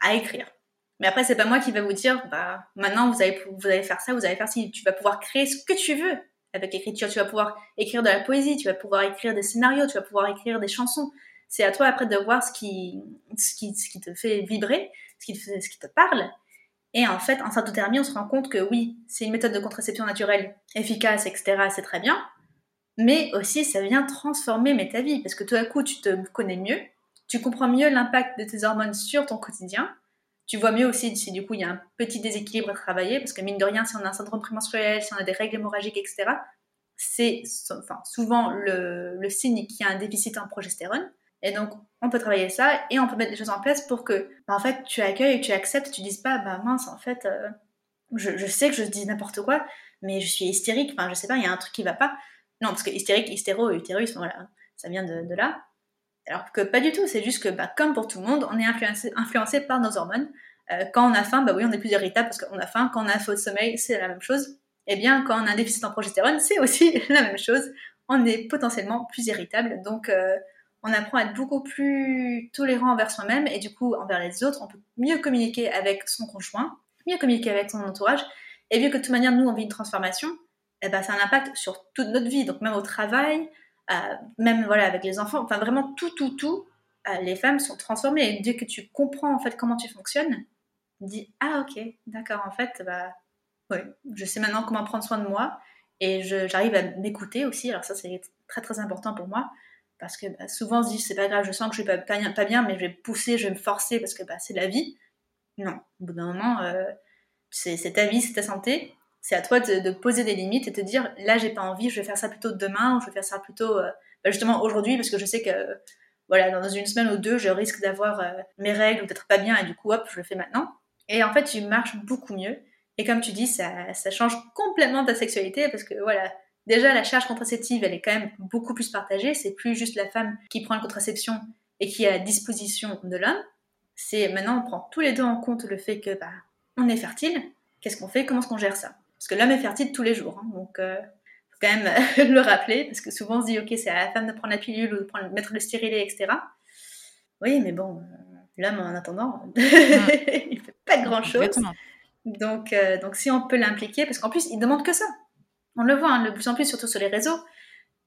à, écrire. Mais après, c'est pas moi qui va vous dire, bah, maintenant, vous allez, vous allez faire ça, vous allez faire ci. Tu vas pouvoir créer ce que tu veux avec l'écriture. Tu vas pouvoir écrire de la poésie, tu vas pouvoir écrire des scénarios, tu vas pouvoir écrire des chansons. C'est à toi après de voir ce qui, ce qui, ce qui te fait vibrer, ce qui ce qui te parle, et en fait, en syntothermie, on se rend compte que oui, c'est une méthode de contraception naturelle efficace, etc., c'est très bien, mais aussi ça vient transformer ta vie, parce que tout à coup, tu te connais mieux, tu comprends mieux l'impact de tes hormones sur ton quotidien, tu vois mieux aussi si du coup il y a un petit déséquilibre à travailler, parce que mine de rien, si on a un syndrome prémenstruel, si on a des règles hémorragiques, etc., c'est enfin, souvent le, le signe qu'il y a un déficit en progestérone. Et donc, on peut travailler ça et on peut mettre des choses en place pour que, bah, en fait, tu accueilles tu acceptes, tu dises pas, bah mince, en fait, euh, je, sais que je dis n'importe quoi, mais je suis hystérique, enfin, je sais pas, il y a un truc qui va pas. Non, parce que hystérique, hystéro, utérus, voilà, ça vient de, là. Alors que pas du tout, c'est juste que, bah, comme pour tout le monde, on est influencé, par nos hormones. Euh, quand on a faim, bah oui, on est plus irritable parce qu'on a faim. Quand on a faux de sommeil, c'est la même chose. Eh bien, quand on a un déficit en progestérone, c'est aussi la même chose. On est potentiellement plus irritable. Donc, euh, on apprend à être beaucoup plus tolérant envers soi-même et du coup envers les autres. On peut mieux communiquer avec son conjoint, mieux communiquer avec son entourage. Et vu que de toute manière, nous, on vit une transformation, eh ben, ça a un impact sur toute notre vie. Donc, même au travail, euh, même voilà, avec les enfants, enfin vraiment tout, tout, tout, les femmes sont transformées. Et dès que tu comprends en fait comment tu fonctionnes, dit ah ok d'accord en fait bah je sais maintenant comment prendre soin de moi et j'arrive à m'écouter aussi alors ça c'est très très important pour moi parce que bah, souvent on se dit c'est pas grave je sens que je suis pas, pas, bien mais je vais pousser je vais me forcer parce que bah, c'est la vie. Non. Au bout d'un moment euh, c'est ta vie c'est ta santé. C'est à toi de, poser des limites et te dire là j'ai pas envie je vais faire ça plutôt demain ou je vais faire ça plutôt euh, bah, justement aujourd'hui parce que je sais que voilà dans une semaine ou deux je risque d'avoir euh, mes règles ou d'être pas bien et du coup hop je le fais maintenant. Et en fait, tu marches beaucoup mieux. Et comme tu dis, ça, ça change complètement ta sexualité parce que voilà, déjà la charge contraceptive, elle est quand même beaucoup plus partagée. C'est plus juste la femme qui prend la contraception et qui est à disposition de l'homme. C'est maintenant on prend tous les deux en compte le fait que bah, on est fertile. Qu'est-ce qu'on fait? Comment est-ce qu'on gère ça? Parce que l'homme est fertile tous les jours, hein, donc euh, faut quand même le rappeler parce que souvent on se dit ok c'est à la femme de prendre la pilule ou de prendre, mettre le stérilet, etc. Oui, mais bon, l'homme en attendant, il fait pas de grand chose. Donc, euh, donc si on peut l'impliquer, parce qu'en plus il demande que ça. On le voit hein, de plus en plus, surtout sur les réseaux.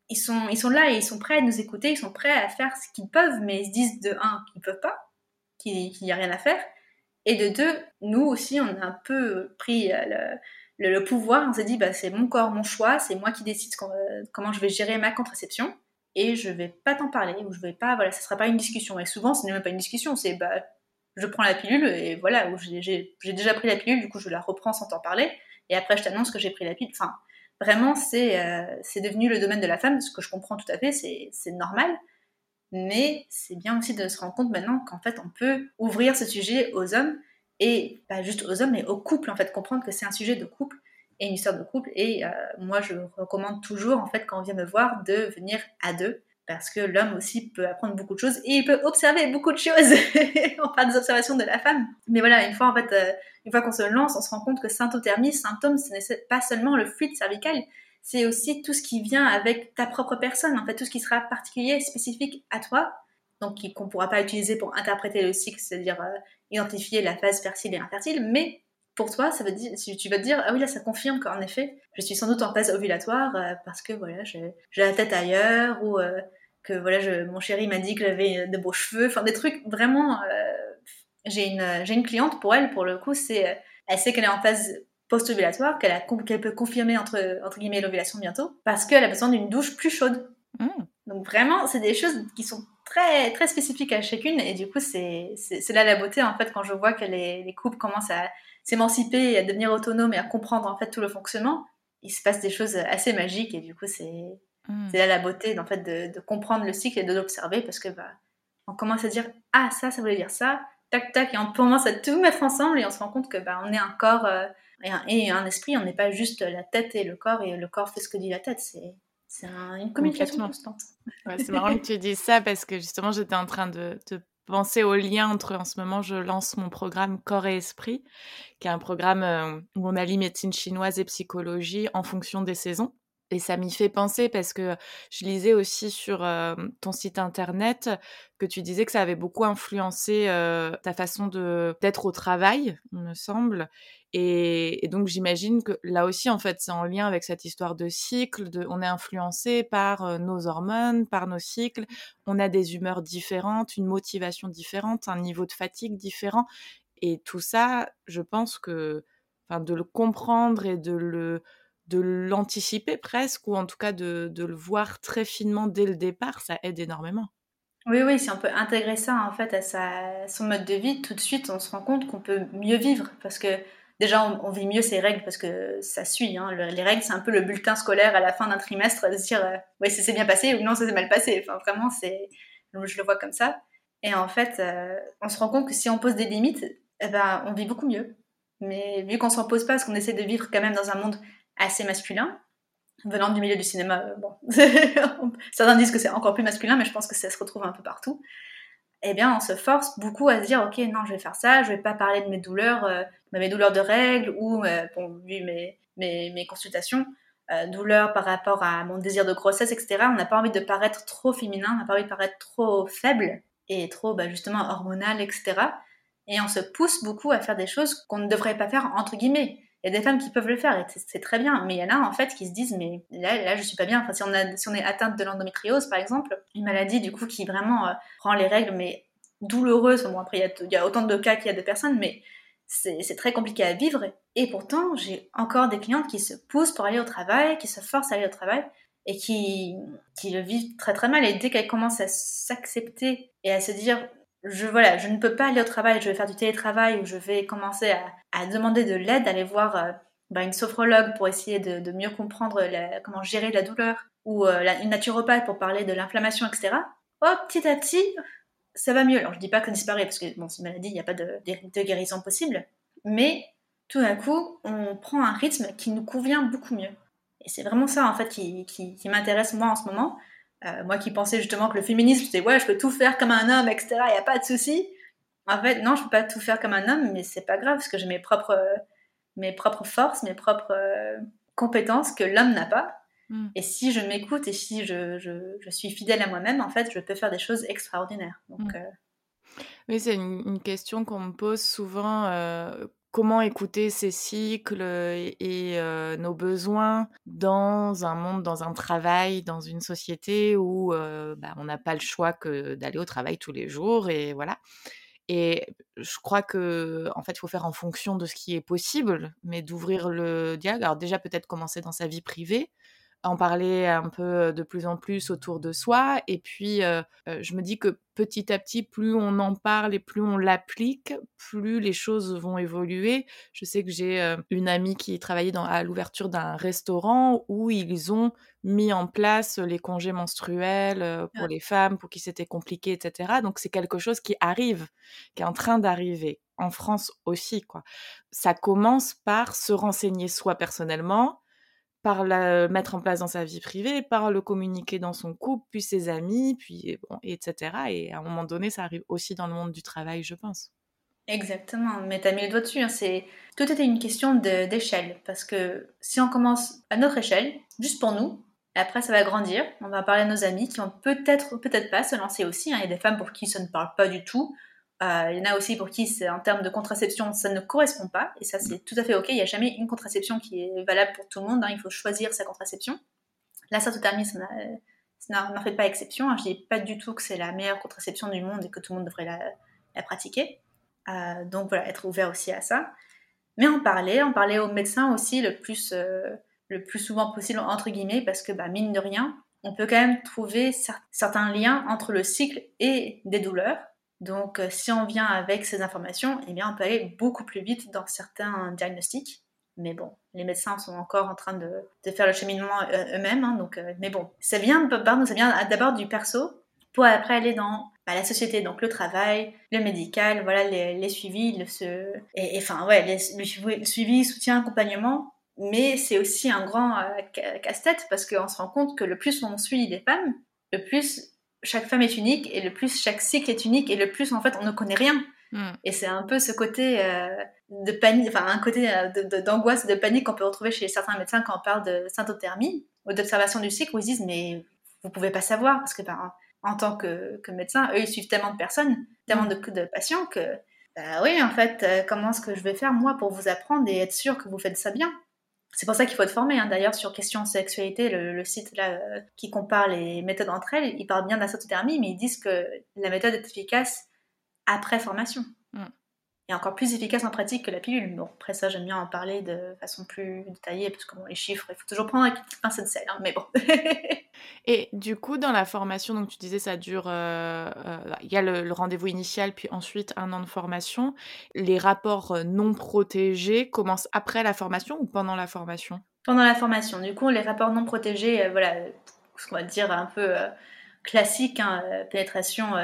Ils sont, ils sont là et ils sont prêts à nous écouter, ils sont prêts à faire ce qu'ils peuvent, mais ils se disent de un qu'ils peuvent pas, qu'il n'y a rien à faire, et de deux, nous aussi on a un peu pris euh, le, pouvoir. On s'est dit bah c'est mon corps, mon choix, c'est moi qui décide comment je vais gérer ma contraception et je vais pas t'en parler ou je vais pas voilà ça sera pas une discussion et souvent ce n'est même pas une discussion c'est bah je prends la pilule et voilà j'ai déjà pris la pilule du coup je la reprends sans t'en parler et après je t'annonce que j'ai pris la pilule enfin vraiment c'est euh, c'est devenu le domaine de la femme ce que je comprends tout à fait c'est normal mais c'est bien aussi de se rendre compte maintenant qu'en fait on peut ouvrir ce sujet aux hommes et pas juste aux hommes mais aux couples en fait comprendre que c'est un sujet de couple et une histoire de couple. Et euh, moi, je recommande toujours, en fait, quand on vient me voir, de venir à deux. Parce que l'homme aussi peut apprendre beaucoup de choses et il peut observer beaucoup de choses. on parle des observations de la femme. Mais voilà, une fois, en fait, euh, une fois qu'on se lance, on se rend compte que symptothermie, symptôme, ce n'est pas seulement le fluide cervical, c'est aussi tout ce qui vient avec ta propre personne, en fait, tout ce qui sera particulier, spécifique à toi, donc qu'on ne pourra pas utiliser pour interpréter le cycle, c'est-à-dire euh, identifier la phase fertile et infertile, mais pour toi, ça veut dire, tu vas te dire, ah oui, là, ça confirme qu'en effet, je suis sans doute en phase ovulatoire euh, parce que voilà, j'ai la tête ailleurs ou euh, que voilà, je, mon chéri m'a dit que j'avais de beaux cheveux, enfin des trucs vraiment. Euh, j'ai une, une cliente pour elle, pour le coup, c'est, elle sait qu'elle est en phase post-ovulatoire, qu'elle, peut confirmer entre, entre guillemets l'ovulation bientôt parce qu'elle a besoin d'une douche plus chaude. Mmh. Donc vraiment, c'est des choses qui sont très très spécifiques à chacune et du coup, c'est, c'est, là la beauté en fait quand je vois que les, les couples commencent à s'émanciper et à devenir autonome et à comprendre en fait tout le fonctionnement, il se passe des choses assez magiques et du coup c'est hmm. là la beauté en fait de, comprendre le cycle et de l'observer parce que bah on commence à dire ah ça ça voulait dire ça tac tac et on commence à tout mettre ensemble et on se rend compte que bah on est un corps euh, et, un, esprit on n'est pas juste la tête et le corps et le corps fait ce que dit la tête c'est c'est une communication constante. c'est marrant que tu dises ça parce que justement j'étais en train de, de penser au lien entre, en ce moment, je lance mon programme Corps et Esprit, qui est un programme euh, où on allie médecine chinoise et psychologie en fonction des saisons. Et ça m'y fait penser parce que je lisais aussi sur ton site internet que tu disais que ça avait beaucoup influencé ta façon de d'être au travail, il me semble. Et, donc j'imagine que là aussi, en fait, c'est en lien avec cette histoire de cycle. On est influencé par nos hormones, par nos cycles. On a des humeurs différentes, une motivation différente, un niveau de fatigue différent. Et tout ça, je pense que, de le comprendre et de le de l'anticiper presque, ou en tout cas de, le voir très finement dès le départ, ça aide énormément. Oui, oui, si on peut intégrer ça en fait à son mode de vie, tout de suite on se rend compte qu'on peut mieux vivre parce que déjà on, vit mieux ses règles parce que ça suit. Hein. les règles c'est un peu le bulletin scolaire à la fin d'un trimestre de se dire euh, oui ça s'est bien passé ou non ça s'est mal passé. Enfin vraiment c'est, je le vois comme ça. Et en fait euh, on se rend compte que si on pose des limites, eh ben, on vit beaucoup mieux. Mais vu qu'on s'en pose pas, parce qu'on essaie de vivre quand même dans un monde assez masculin. Venant du milieu du cinéma, euh, bon, certains disent que c'est encore plus masculin, mais je pense que ça se retrouve un peu partout. eh bien, on se force beaucoup à se dire, ok, non, je vais faire ça, je vais pas parler de mes douleurs, euh, mes douleurs de règles ou, euh, bon, vu mes, mes, mes consultations, euh, douleurs par rapport à mon désir de grossesse, etc. On n'a pas envie de paraître trop féminin, on n'a pas envie de paraître trop faible et trop, bah, justement, hormonal, etc. Et on se pousse beaucoup à faire des choses qu'on ne devrait pas faire, entre guillemets. Il y a des femmes qui peuvent le faire et c'est très bien, mais il y en a en fait qui se disent mais là, là je suis pas bien. Enfin, si on, est atteinte de l'endométriose par exemple, une maladie du coup qui vraiment euh, rend les règles mais douloureuses. Bon après il y, a, il y a autant de cas qu'il y a de personnes, mais c'est très compliqué à vivre. Et pourtant j'ai encore des clientes qui se poussent pour aller au travail, qui se forcent à aller au travail et qui, qui le vivent très très mal. Et dès qu'elles commencent à s'accepter et à se dire je, voilà, je ne peux pas aller au travail, je vais faire du télétravail ou je vais commencer à, demander de l'aide, aller voir euh, bah, une sophrologue pour essayer de, mieux comprendre comment gérer la douleur ou euh, une naturopathe pour parler de l'inflammation, etc. Oh, petit à petit, ça va mieux. Alors, je dis pas que disparaît parce que bon, c'est une maladie, il n'y a pas de, guérison possible, mais tout d'un coup, on prend un rythme qui nous convient beaucoup mieux. Et c'est vraiment ça, en fait, qui, qui m'intéresse moi en ce moment. Euh, moi qui pensais justement que le féminisme, c'était ouais, je peux tout faire comme un homme, etc. Il n'y a pas de souci. En fait, non, je peux pas tout faire comme un homme, mais c'est pas grave parce que j'ai mes propres, mes propres forces, mes propres euh, compétences que l'homme n'a pas. Hmm. Et si je m'écoute et si je, je, je suis fidèle à moi-même, en fait, je peux faire des choses extraordinaires. Donc, euh, Oui, c'est une, une, question qu'on me pose souvent comment écouter ces cycles et, nos besoins dans un monde, dans un travail, dans une société où bah, on n'a pas le choix que d'aller au travail tous les jours et voilà. Et je crois que en fait, il faut faire en fonction de ce qui est possible, mais d'ouvrir le dialogue. Alors déjà peut-être commencer dans sa vie privée, en parler un peu de plus en plus autour de soi. Et puis, je me dis que petit à petit, plus on en parle et plus on l'applique, plus les choses vont évoluer. Je sais que j'ai une amie qui travaillait dans, à l'ouverture d'un restaurant où ils ont mis en place les congés menstruels pour les femmes, pour qui c'était compliqué, etc. Donc c'est quelque chose qui arrive, qui est en train d'arriver. En France aussi, quoi. Ça commence par se renseigner soi personnellement, par le mettre en place dans sa vie privée, par le communiquer dans son couple, puis ses amis, puis etc. Et à un moment donné, ça arrive aussi dans le monde du travail, je pense. Exactement, mais tu as mis le doigt dessus. Hein. C'est tout était une question d'échelle, parce que si on commence à notre échelle, juste pour nous, après ça va grandir. On va parler à nos amis qui ont peut-être peut-être pas se lancer aussi. Hein. Il y a des femmes pour qui ça ne parle pas du tout. Euh, il y en a aussi pour qui, en termes de contraception, ça ne correspond pas. Et ça, c'est tout à fait OK. Il n'y a jamais une contraception qui est valable pour tout le monde. Hein. Il faut choisir sa contraception. La syntothermie, ça n'en fait pas exception. Hein. Je ne dis pas du tout que c'est la meilleure contraception du monde et que tout le monde devrait la, pratiquer. Euh, donc voilà, être ouvert aussi à ça. Mais en parler, en parler aux médecins aussi le plus, euh, le plus souvent possible, entre guillemets, parce que bah, mine de rien, on peut quand même trouver certains liens entre le cycle et des douleurs. Donc, euh, si on vient avec ces informations, eh bien, on peut aller beaucoup plus vite dans certains diagnostics. Mais bon, les médecins sont encore en train de, faire le cheminement euh, eux-mêmes. Hein, donc, euh, mais bon, ça vient, d'abord du perso pour après aller dans bah, la société, donc le travail, le médical, voilà, les, suivis, le suivi, soutien, accompagnement. Mais c'est aussi un grand casse-tête parce qu'on se rend compte que le plus on suit les femmes, le plus chaque femme est unique et le plus chaque cycle est unique et le plus en fait on ne connaît rien. Hmm. Et c'est un peu ce côté euh, de panique, enfin un côté euh, d'angoisse, de, panique qu'on peut retrouver chez certains médecins quand on parle de syntothermie ou d'observation du cycle où ils disent mais vous pouvez pas savoir parce que ben, en tant que, médecin, eux ils suivent tellement de personnes, tellement de, de patients que bah oui en fait euh, comment est-ce que je vais faire moi pour vous apprendre et être sûr que vous faites ça bien? C'est pour ça qu'il faut être formé. Hein. D'ailleurs, sur Question Sexualité, le, site euh, qui compare les méthodes entre elles, ils parlent bien de la mais ils disent que la méthode est efficace après formation. Mm et encore plus efficace en pratique que la pilule. Bon, après ça, j'aime bien en parler de façon plus détaillée, parce que bon, les chiffres, il faut toujours prendre avec une petite pincée de sel, hein, mais bon. et du coup, dans la formation, donc tu disais, ça dure, euh, euh, il y a le, rendez-vous initial, puis ensuite un an de formation. Les rapports euh, non protégés commencent après la formation ou pendant la formation? Pendant la formation. Du coup, les rapports non protégés, voilà, ce qu'on va dire un peu classique, hein, pénétration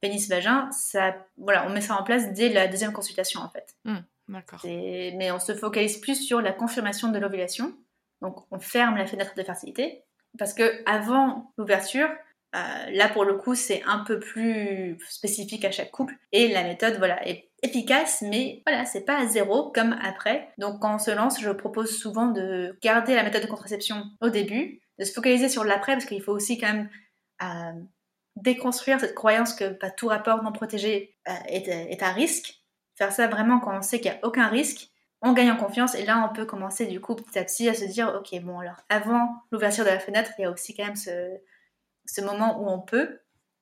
pénis-vagin, ça, voilà, on met ça en place dès la deuxième consultation en fait. Mmh, d'accord. Mais on se focalise plus sur la confirmation de l'ovulation. Donc on ferme la fenêtre de fertilité parce que avant l'ouverture, Euh, là, pour le coup, c'est un peu plus spécifique à chaque couple. Et la méthode, voilà, est efficace, mais voilà, c'est pas à zéro comme après. Donc, quand on se lance, je propose souvent de garder la méthode de contraception au début, de se focaliser sur l'après, parce qu'il faut aussi quand même euh, déconstruire cette croyance que pas tout rapport non protégé euh, est, est, à risque. Faire ça vraiment quand on sait qu'il n'y a aucun risque. On gagne en confiance et là on peut commencer du coup petit à petit à se dire ok bon alors avant l'ouverture de la fenêtre il y a aussi quand même ce, ce moment où on peut.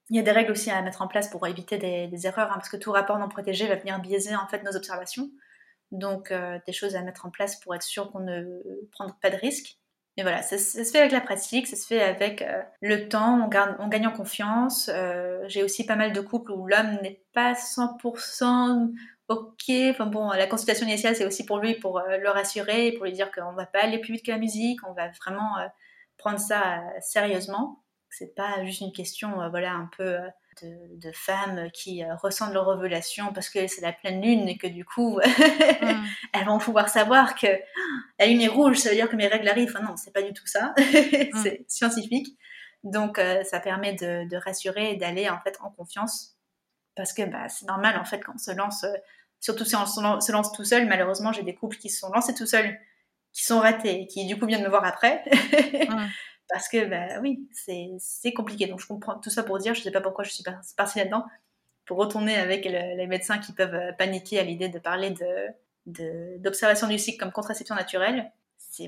Il y a des règles aussi à mettre en place pour éviter des, erreurs, hein, parce que tout rapport non protégé va venir biaiser en fait nos observations. Donc euh, des choses à mettre en place pour être sûr qu'on ne prend pas de risques. Mais voilà, ça, se fait avec la pratique, ça se fait avec euh, le temps, on, gagne en confiance. Euh, j'ai aussi pas mal de couples où l'homme n'est pas 100% ok. Enfin bon, la consultation initiale, c'est aussi pour lui, pour le rassurer, pour lui dire qu'on va pas aller plus vite que la musique, on va vraiment prendre ça sérieusement. C'est pas juste une question, euh, voilà, un peu euh, de, femmes qui euh, ressentent leur révélation parce que c'est la pleine lune et que du coup, mm. elles vont pouvoir savoir que ah, la lune est rouge, ça veut dire que mes règles arrivent. Enfin, non, c'est pas du tout ça. Mm. c'est scientifique. Donc, ça permet de, rassurer et d'aller en fait en confiance parce que bah, c'est normal en fait quand on se lance, surtout si on se lance tout seul. Malheureusement, j'ai des couples qui se sont lancés tout seuls, qui sont ratés, qui du coup viennent me voir après. Mm parce que bah oui, c'est compliqué. Donc je comprends tout ça pour dire, je sais pas pourquoi je suis partie là-dedans, pour retourner avec les médecins qui peuvent euh, paniquer à l'idée de parler de d'observation du cycle comme contraception naturelle.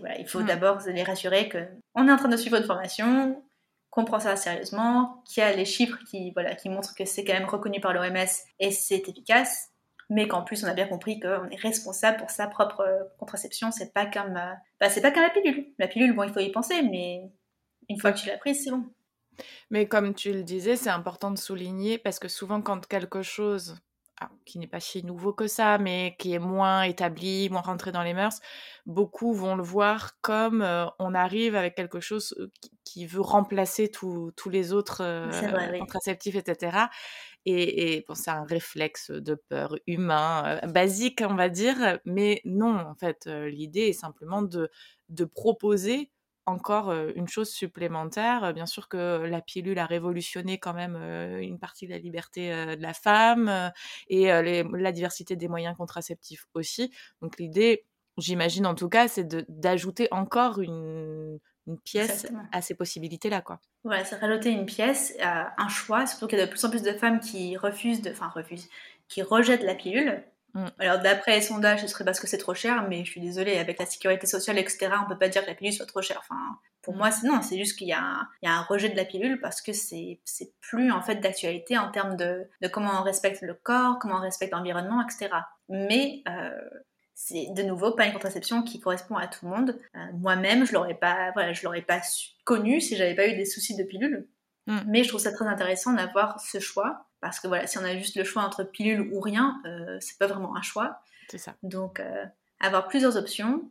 Voilà, il faut hmm. d'abord les rassurer qu'on est en train de suivre une formation, qu'on prend ça sérieusement, qu'il y a les chiffres qui, voilà, qui montrent que c'est quand même reconnu par l'OMS et c'est efficace, mais qu'en plus on a bien compris qu'on est responsable pour sa propre euh, contraception. C'est pas comme, euh, bah, c'est pas comme la pilule. La pilule, bon, il faut y penser, mais une fois que tu l'as prise, c'est bon. Mais comme tu le disais, c'est important de souligner parce que souvent quand quelque chose ah, qui n'est pas si nouveau que ça, mais qui est moins établi, moins rentré dans les mœurs, beaucoup vont le voir comme euh, on arrive avec quelque chose euh, qui, veut remplacer tous les autres euh, contraceptifs, etc. Et, bon, c'est un réflexe de peur humain, basique, on va dire, mais non, en fait, l'idée est simplement de, de proposer encore une chose supplémentaire. Bien sûr que la pilule a révolutionné quand même une partie de la liberté de la femme et la diversité des moyens contraceptifs aussi. Donc l'idée, j'imagine en tout cas, c'est d'ajouter encore une, pièce à ces possibilités-là. Quoi. Voilà, c'est rajouter une pièce, un choix, surtout qu'il y a de plus en plus de femmes qui refusent, de, enfin refusent, qui rejettent la pilule. Alors d'après les sondages, ce serait parce que c'est trop cher, mais je suis désolée, avec la sécurité sociale, etc., on peut pas dire que la pilule soit trop chère. Enfin, pour moi, non, c'est juste qu'il y, a un rejet de la pilule parce que c'est plus en fait d'actualité en termes de, comment on respecte le corps, comment on respecte l'environnement, etc. Mais euh, c'est de nouveau pas une contraception qui correspond à tout le monde. Euh, moi-même, je l'aurais pas, voilà, je l'aurais pas connu si j'avais pas eu des soucis de pilule. Mm. Mais je trouve ça très intéressant d'avoir ce choix parce que voilà, si on a juste le choix entre pilule ou rien, euh, c'est pas vraiment un choix. C'est ça. Donc, euh, avoir plusieurs options,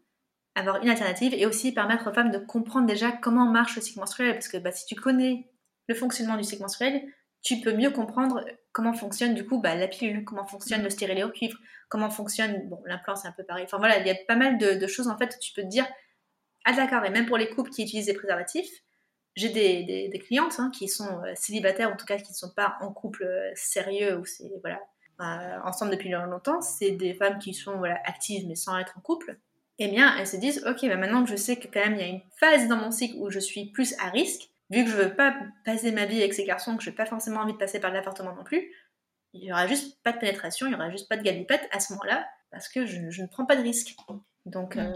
avoir une alternative et aussi permettre aux femmes de comprendre déjà comment marche le cycle menstruel. Parce que bah, si tu connais le fonctionnement du cycle menstruel, tu peux mieux comprendre comment fonctionne du coup bah, la pilule, comment fonctionne le stérilet au cuivre, comment fonctionne, bon, l'implant c'est un peu pareil. Enfin voilà, il y a pas mal de, de choses en fait où tu peux te dire, ah d'accord, et même pour les couples qui utilisent des préservatifs, j'ai des, clientes hein, qui sont euh, célibataires, en tout cas qui ne sont pas en couple euh, sérieux ou c'est voilà euh, ensemble depuis longtemps. C'est des femmes qui sont voilà actives mais sans être en couple. Eh bien, elles se disent ok, bah maintenant que je sais que quand même il y a une phase dans mon cycle où je suis plus à risque, vu que je veux pas passer ma vie avec ces garçons, que je n'ai pas forcément envie de passer par l'appartement non plus, il y aura juste pas de pénétration, il y aura juste pas de galipette à ce moment-là parce que je, ne prends pas de risque. Donc mm.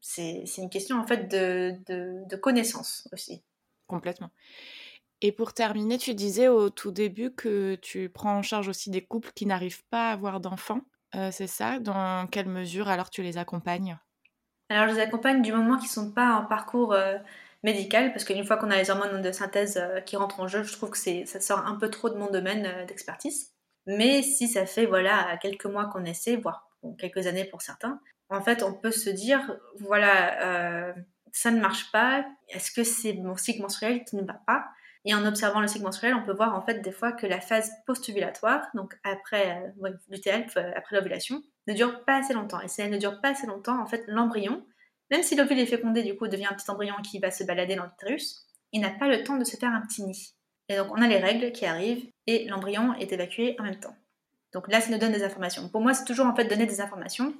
c'est une question en fait de, de connaissance aussi. Complètement. Et pour terminer, tu disais au tout début que tu prends en charge aussi des couples qui n'arrivent pas à avoir d'enfants. Euh, c'est ça? Dans quelle mesure alors tu les accompagnes? Alors je les accompagne du moment qu'ils ne sont pas en parcours euh, médical, parce qu'une fois qu'on a les hormones de synthèse euh, qui rentrent en jeu, je trouve que ça sort un peu trop de mon domaine d'expertise. Mais si ça fait voilà quelques mois qu'on essaie, voire quelques années pour certains, en fait on peut se dire voilà ça ne marche pas, est-ce que c'est mon cycle menstruel qui ne va pas? Et en observant le cycle menstruel, on peut voir en fait des fois que la phase post-ovulatoire, donc après euh, euh, après l'ovulation, ne dure pas assez longtemps. Et si elle ne dure pas assez longtemps, en fait, l'embryon, même si l'ovule est fécondé, du coup, devient un petit embryon qui va se balader dans l'utérus, il n'a pas le temps de se faire un petit nid. Et donc, on a les règles qui arrivent et l'embryon est évacué en même temps. Donc là, ça nous donne des informations. Pour moi, c'est toujours en fait donner des informations.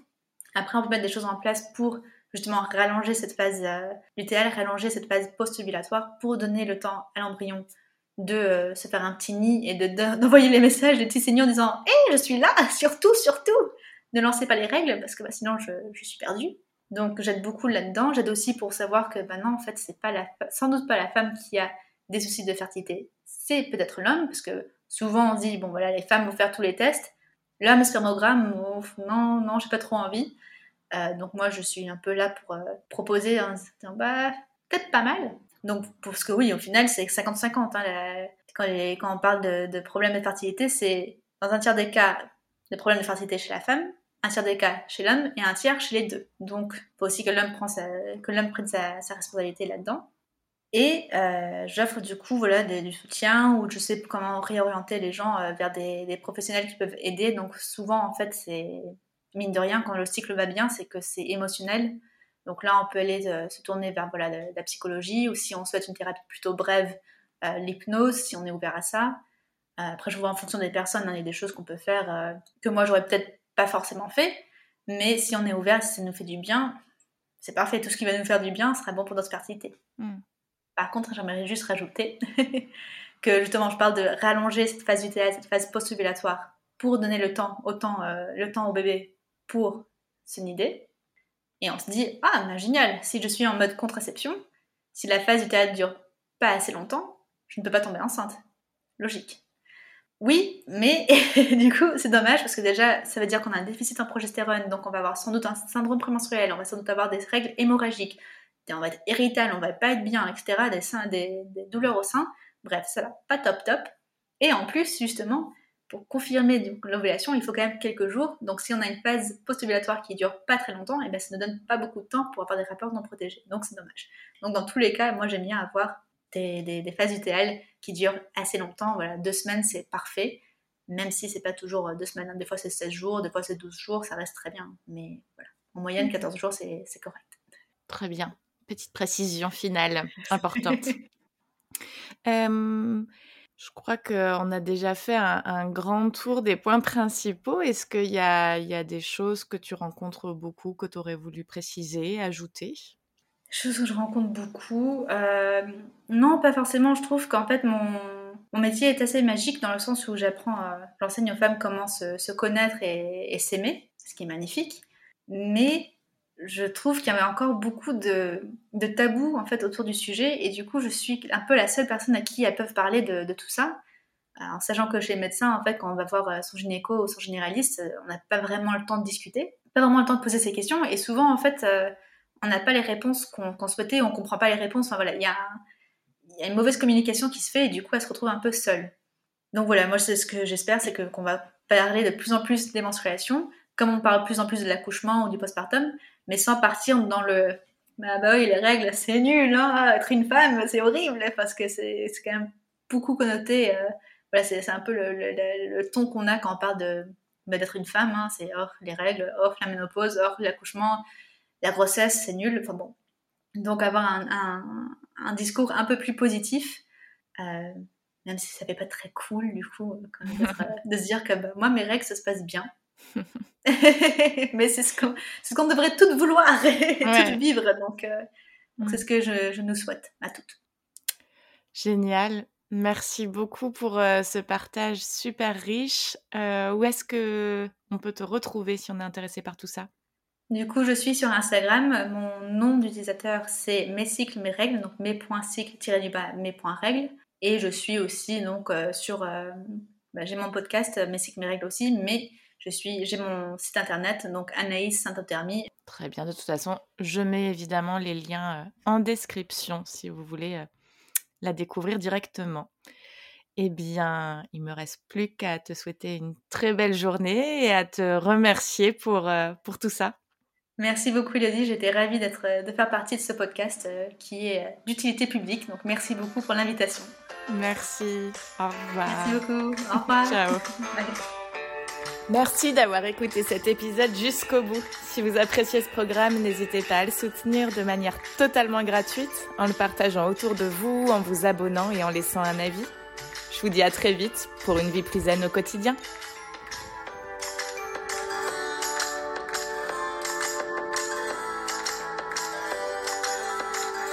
Après, on peut mettre des choses en place pour justement rallonger cette phase euh, lutéale, rallonger cette phase post-ovulatoire pour donner le temps à l'embryon de euh, se faire un petit nid et d'envoyer les messages, les petits signaux en disant Hé, je suis là, surtout, surtout Ne lancez pas les règles parce que bah, sinon je, suis perdue. Donc j'aide beaucoup là-dedans. J'aide aussi pour savoir que bah, non, en fait, c'est pas la, sans doute pas la femme qui a des soucis de fertilité, c'est peut-être l'homme, parce que souvent on dit bon voilà, les femmes vont faire tous les tests. L'homme, spermogramme, non, non, j'ai pas trop envie. Euh, donc moi, je suis un peu là pour euh, proposer un, bah, peut-être pas mal. Donc, parce que oui, au final, c'est 50-50. Hein, quand, on parle de, de problèmes de fertilité, c'est dans un tiers des cas, des problèmes de fertilité chez la femme, un tiers des cas chez l'homme et un tiers chez les deux. Donc, il faut aussi que l'homme prenne sa, sa responsabilité là-dedans. Et euh, j'offre du coup voilà, du soutien ou je sais comment réorienter les gens vers des, professionnels qui peuvent aider. Donc souvent en fait c'est mine de rien quand le cycle va bien c'est que c'est émotionnel. Donc là on peut aller euh, se tourner vers voilà, la, psychologie ou si on souhaite une thérapie plutôt brève, euh, l'hypnose si on est ouvert à ça. après je vois en fonction des personnes, hein, il y a des choses qu'on peut faire que moi j'aurais peut-être pas forcément fait. Mais si on est ouvert, si ça nous fait du bien, c'est parfait. Tout ce qui va nous faire du bien sera bon pour notre fertilité. Mm. Par contre, j'aimerais juste rajouter que justement, je parle de rallonger cette phase UTI, cette phase post-ovulatoire, pour donner le temps, autant euh, le temps au bébé pour se nider. Et on se dit, ah, ben, génial, si je suis en mode contraception, si la phase UTI dure pas assez longtemps, je ne peux pas tomber enceinte. Logique. Oui, mais du coup, c'est dommage parce que déjà, ça veut dire qu'on a un déficit en progestérone, donc on va avoir sans doute un syndrome prémenstruel, on va sans doute avoir des règles hémorragiques, on va être irritable, on va pas être bien, etc., des, seins, des, douleurs au sein. Bref, ça va pas top top. Et en plus, justement, pour confirmer l'ovulation, il faut quand même quelques jours. Donc si on a une phase post-ovulatoire qui dure pas très longtemps, et eh ben, ça ne donne pas beaucoup de temps pour avoir des rapports non protégés. Donc c'est dommage. Donc dans tous les cas, moi j'aime bien avoir des, des, phases UTL qui durent assez longtemps. Voilà, deux semaines c'est parfait. Même si c'est pas toujours deux semaines, hein. des fois c'est 16 jours, des fois c'est 12 jours, ça reste très bien. Mais voilà, en moyenne 14 jours c'est correct. Très bien petite précision finale importante. je crois qu'on a déjà fait un, grand tour des points principaux. Est-ce qu'il y, y a, des choses que tu rencontres beaucoup, que tu aurais voulu préciser, ajouter? Choses que je rencontre beaucoup. non, pas forcément. Je trouve qu'en fait, mon, métier est assez magique dans le sens où j'apprends, j'enseigne aux femmes comment se, se connaître et, et s'aimer, ce qui est magnifique. Mais je trouve qu'il y avait encore beaucoup de, tabous en fait autour du sujet. Et du coup je suis un peu la seule personne à qui elles peuvent parler de, tout ça. En sachant que chez les médecins en fait quand on va voir euh, son gynéco ou son généraliste euh, on n'a pas vraiment le temps de discuter pas vraiment le temps de poser ces questions. Et souvent en fait euh, on n'a pas les réponses qu'on souhaitait on comprend pas les réponses. Enfin voilà il y a, une mauvaise communication qui se fait et du coup elle se retrouve un peu seule. Donc voilà moi ce que j'espère c'est que qu'on va parler de plus en plus des menstruations comme on parle plus en plus de l'accouchement ou du postpartum mais sans partir dans le bah, bah oui, les règles, c'est nul, hein, être une femme, c'est horrible, parce que c'est quand même beaucoup connoté. Euh, voilà, c'est un peu le, ton qu'on a quand on parle de bah, d'être une femme, hein, c'est hors les règles, hors la ménopause, hors l'accouchement, la grossesse, c'est nul. Enfin bon. Donc avoir un, un, discours un peu plus positif, euh, même si ça fait pas très cool du coup, euh, de se dire que bah, moi mes règles ça se passe bien. mais c'est ce qu'on ce qu'on devrait toutes vouloir et toutes vivre. Donc, euh, mm. c'est ce que je, je, nous souhaite à toutes. Génial. Merci beaucoup pour euh, ce partage super riche. Euh, où est-ce que on peut te retrouver si on est intéressé par tout ça? Du coup, je suis sur Instagram. Mon nom d'utilisateur, c'est mes cycles, mes règles. Donc, mes points cycles, du bas, mes points règles. Et je suis aussi donc sur... Bah, j'ai mon podcast, mes cycles, mes règles aussi, mais je suis, j'ai mon site internet, donc Anaïs Saint-Othermie. Très bien, de toute façon, je mets évidemment les liens euh, en description si vous voulez euh, la découvrir directement. Eh bien, il me reste plus qu'à te souhaiter une très belle journée et à te remercier pour, euh, pour tout ça. Merci beaucoup, Elodie. J'étais ravie d'être, de faire partie de ce podcast qui est d'utilité publique. Donc, merci beaucoup pour l'invitation. Merci. Au revoir. Merci beaucoup. Au revoir. Ciao. Merci d'avoir écouté cet épisode jusqu'au bout. Si vous appréciez ce programme, n'hésitez pas à le soutenir de manière totalement gratuite en le partageant autour de vous, en vous abonnant et en laissant un avis. Je vous dis à très vite pour une vie zen au quotidien.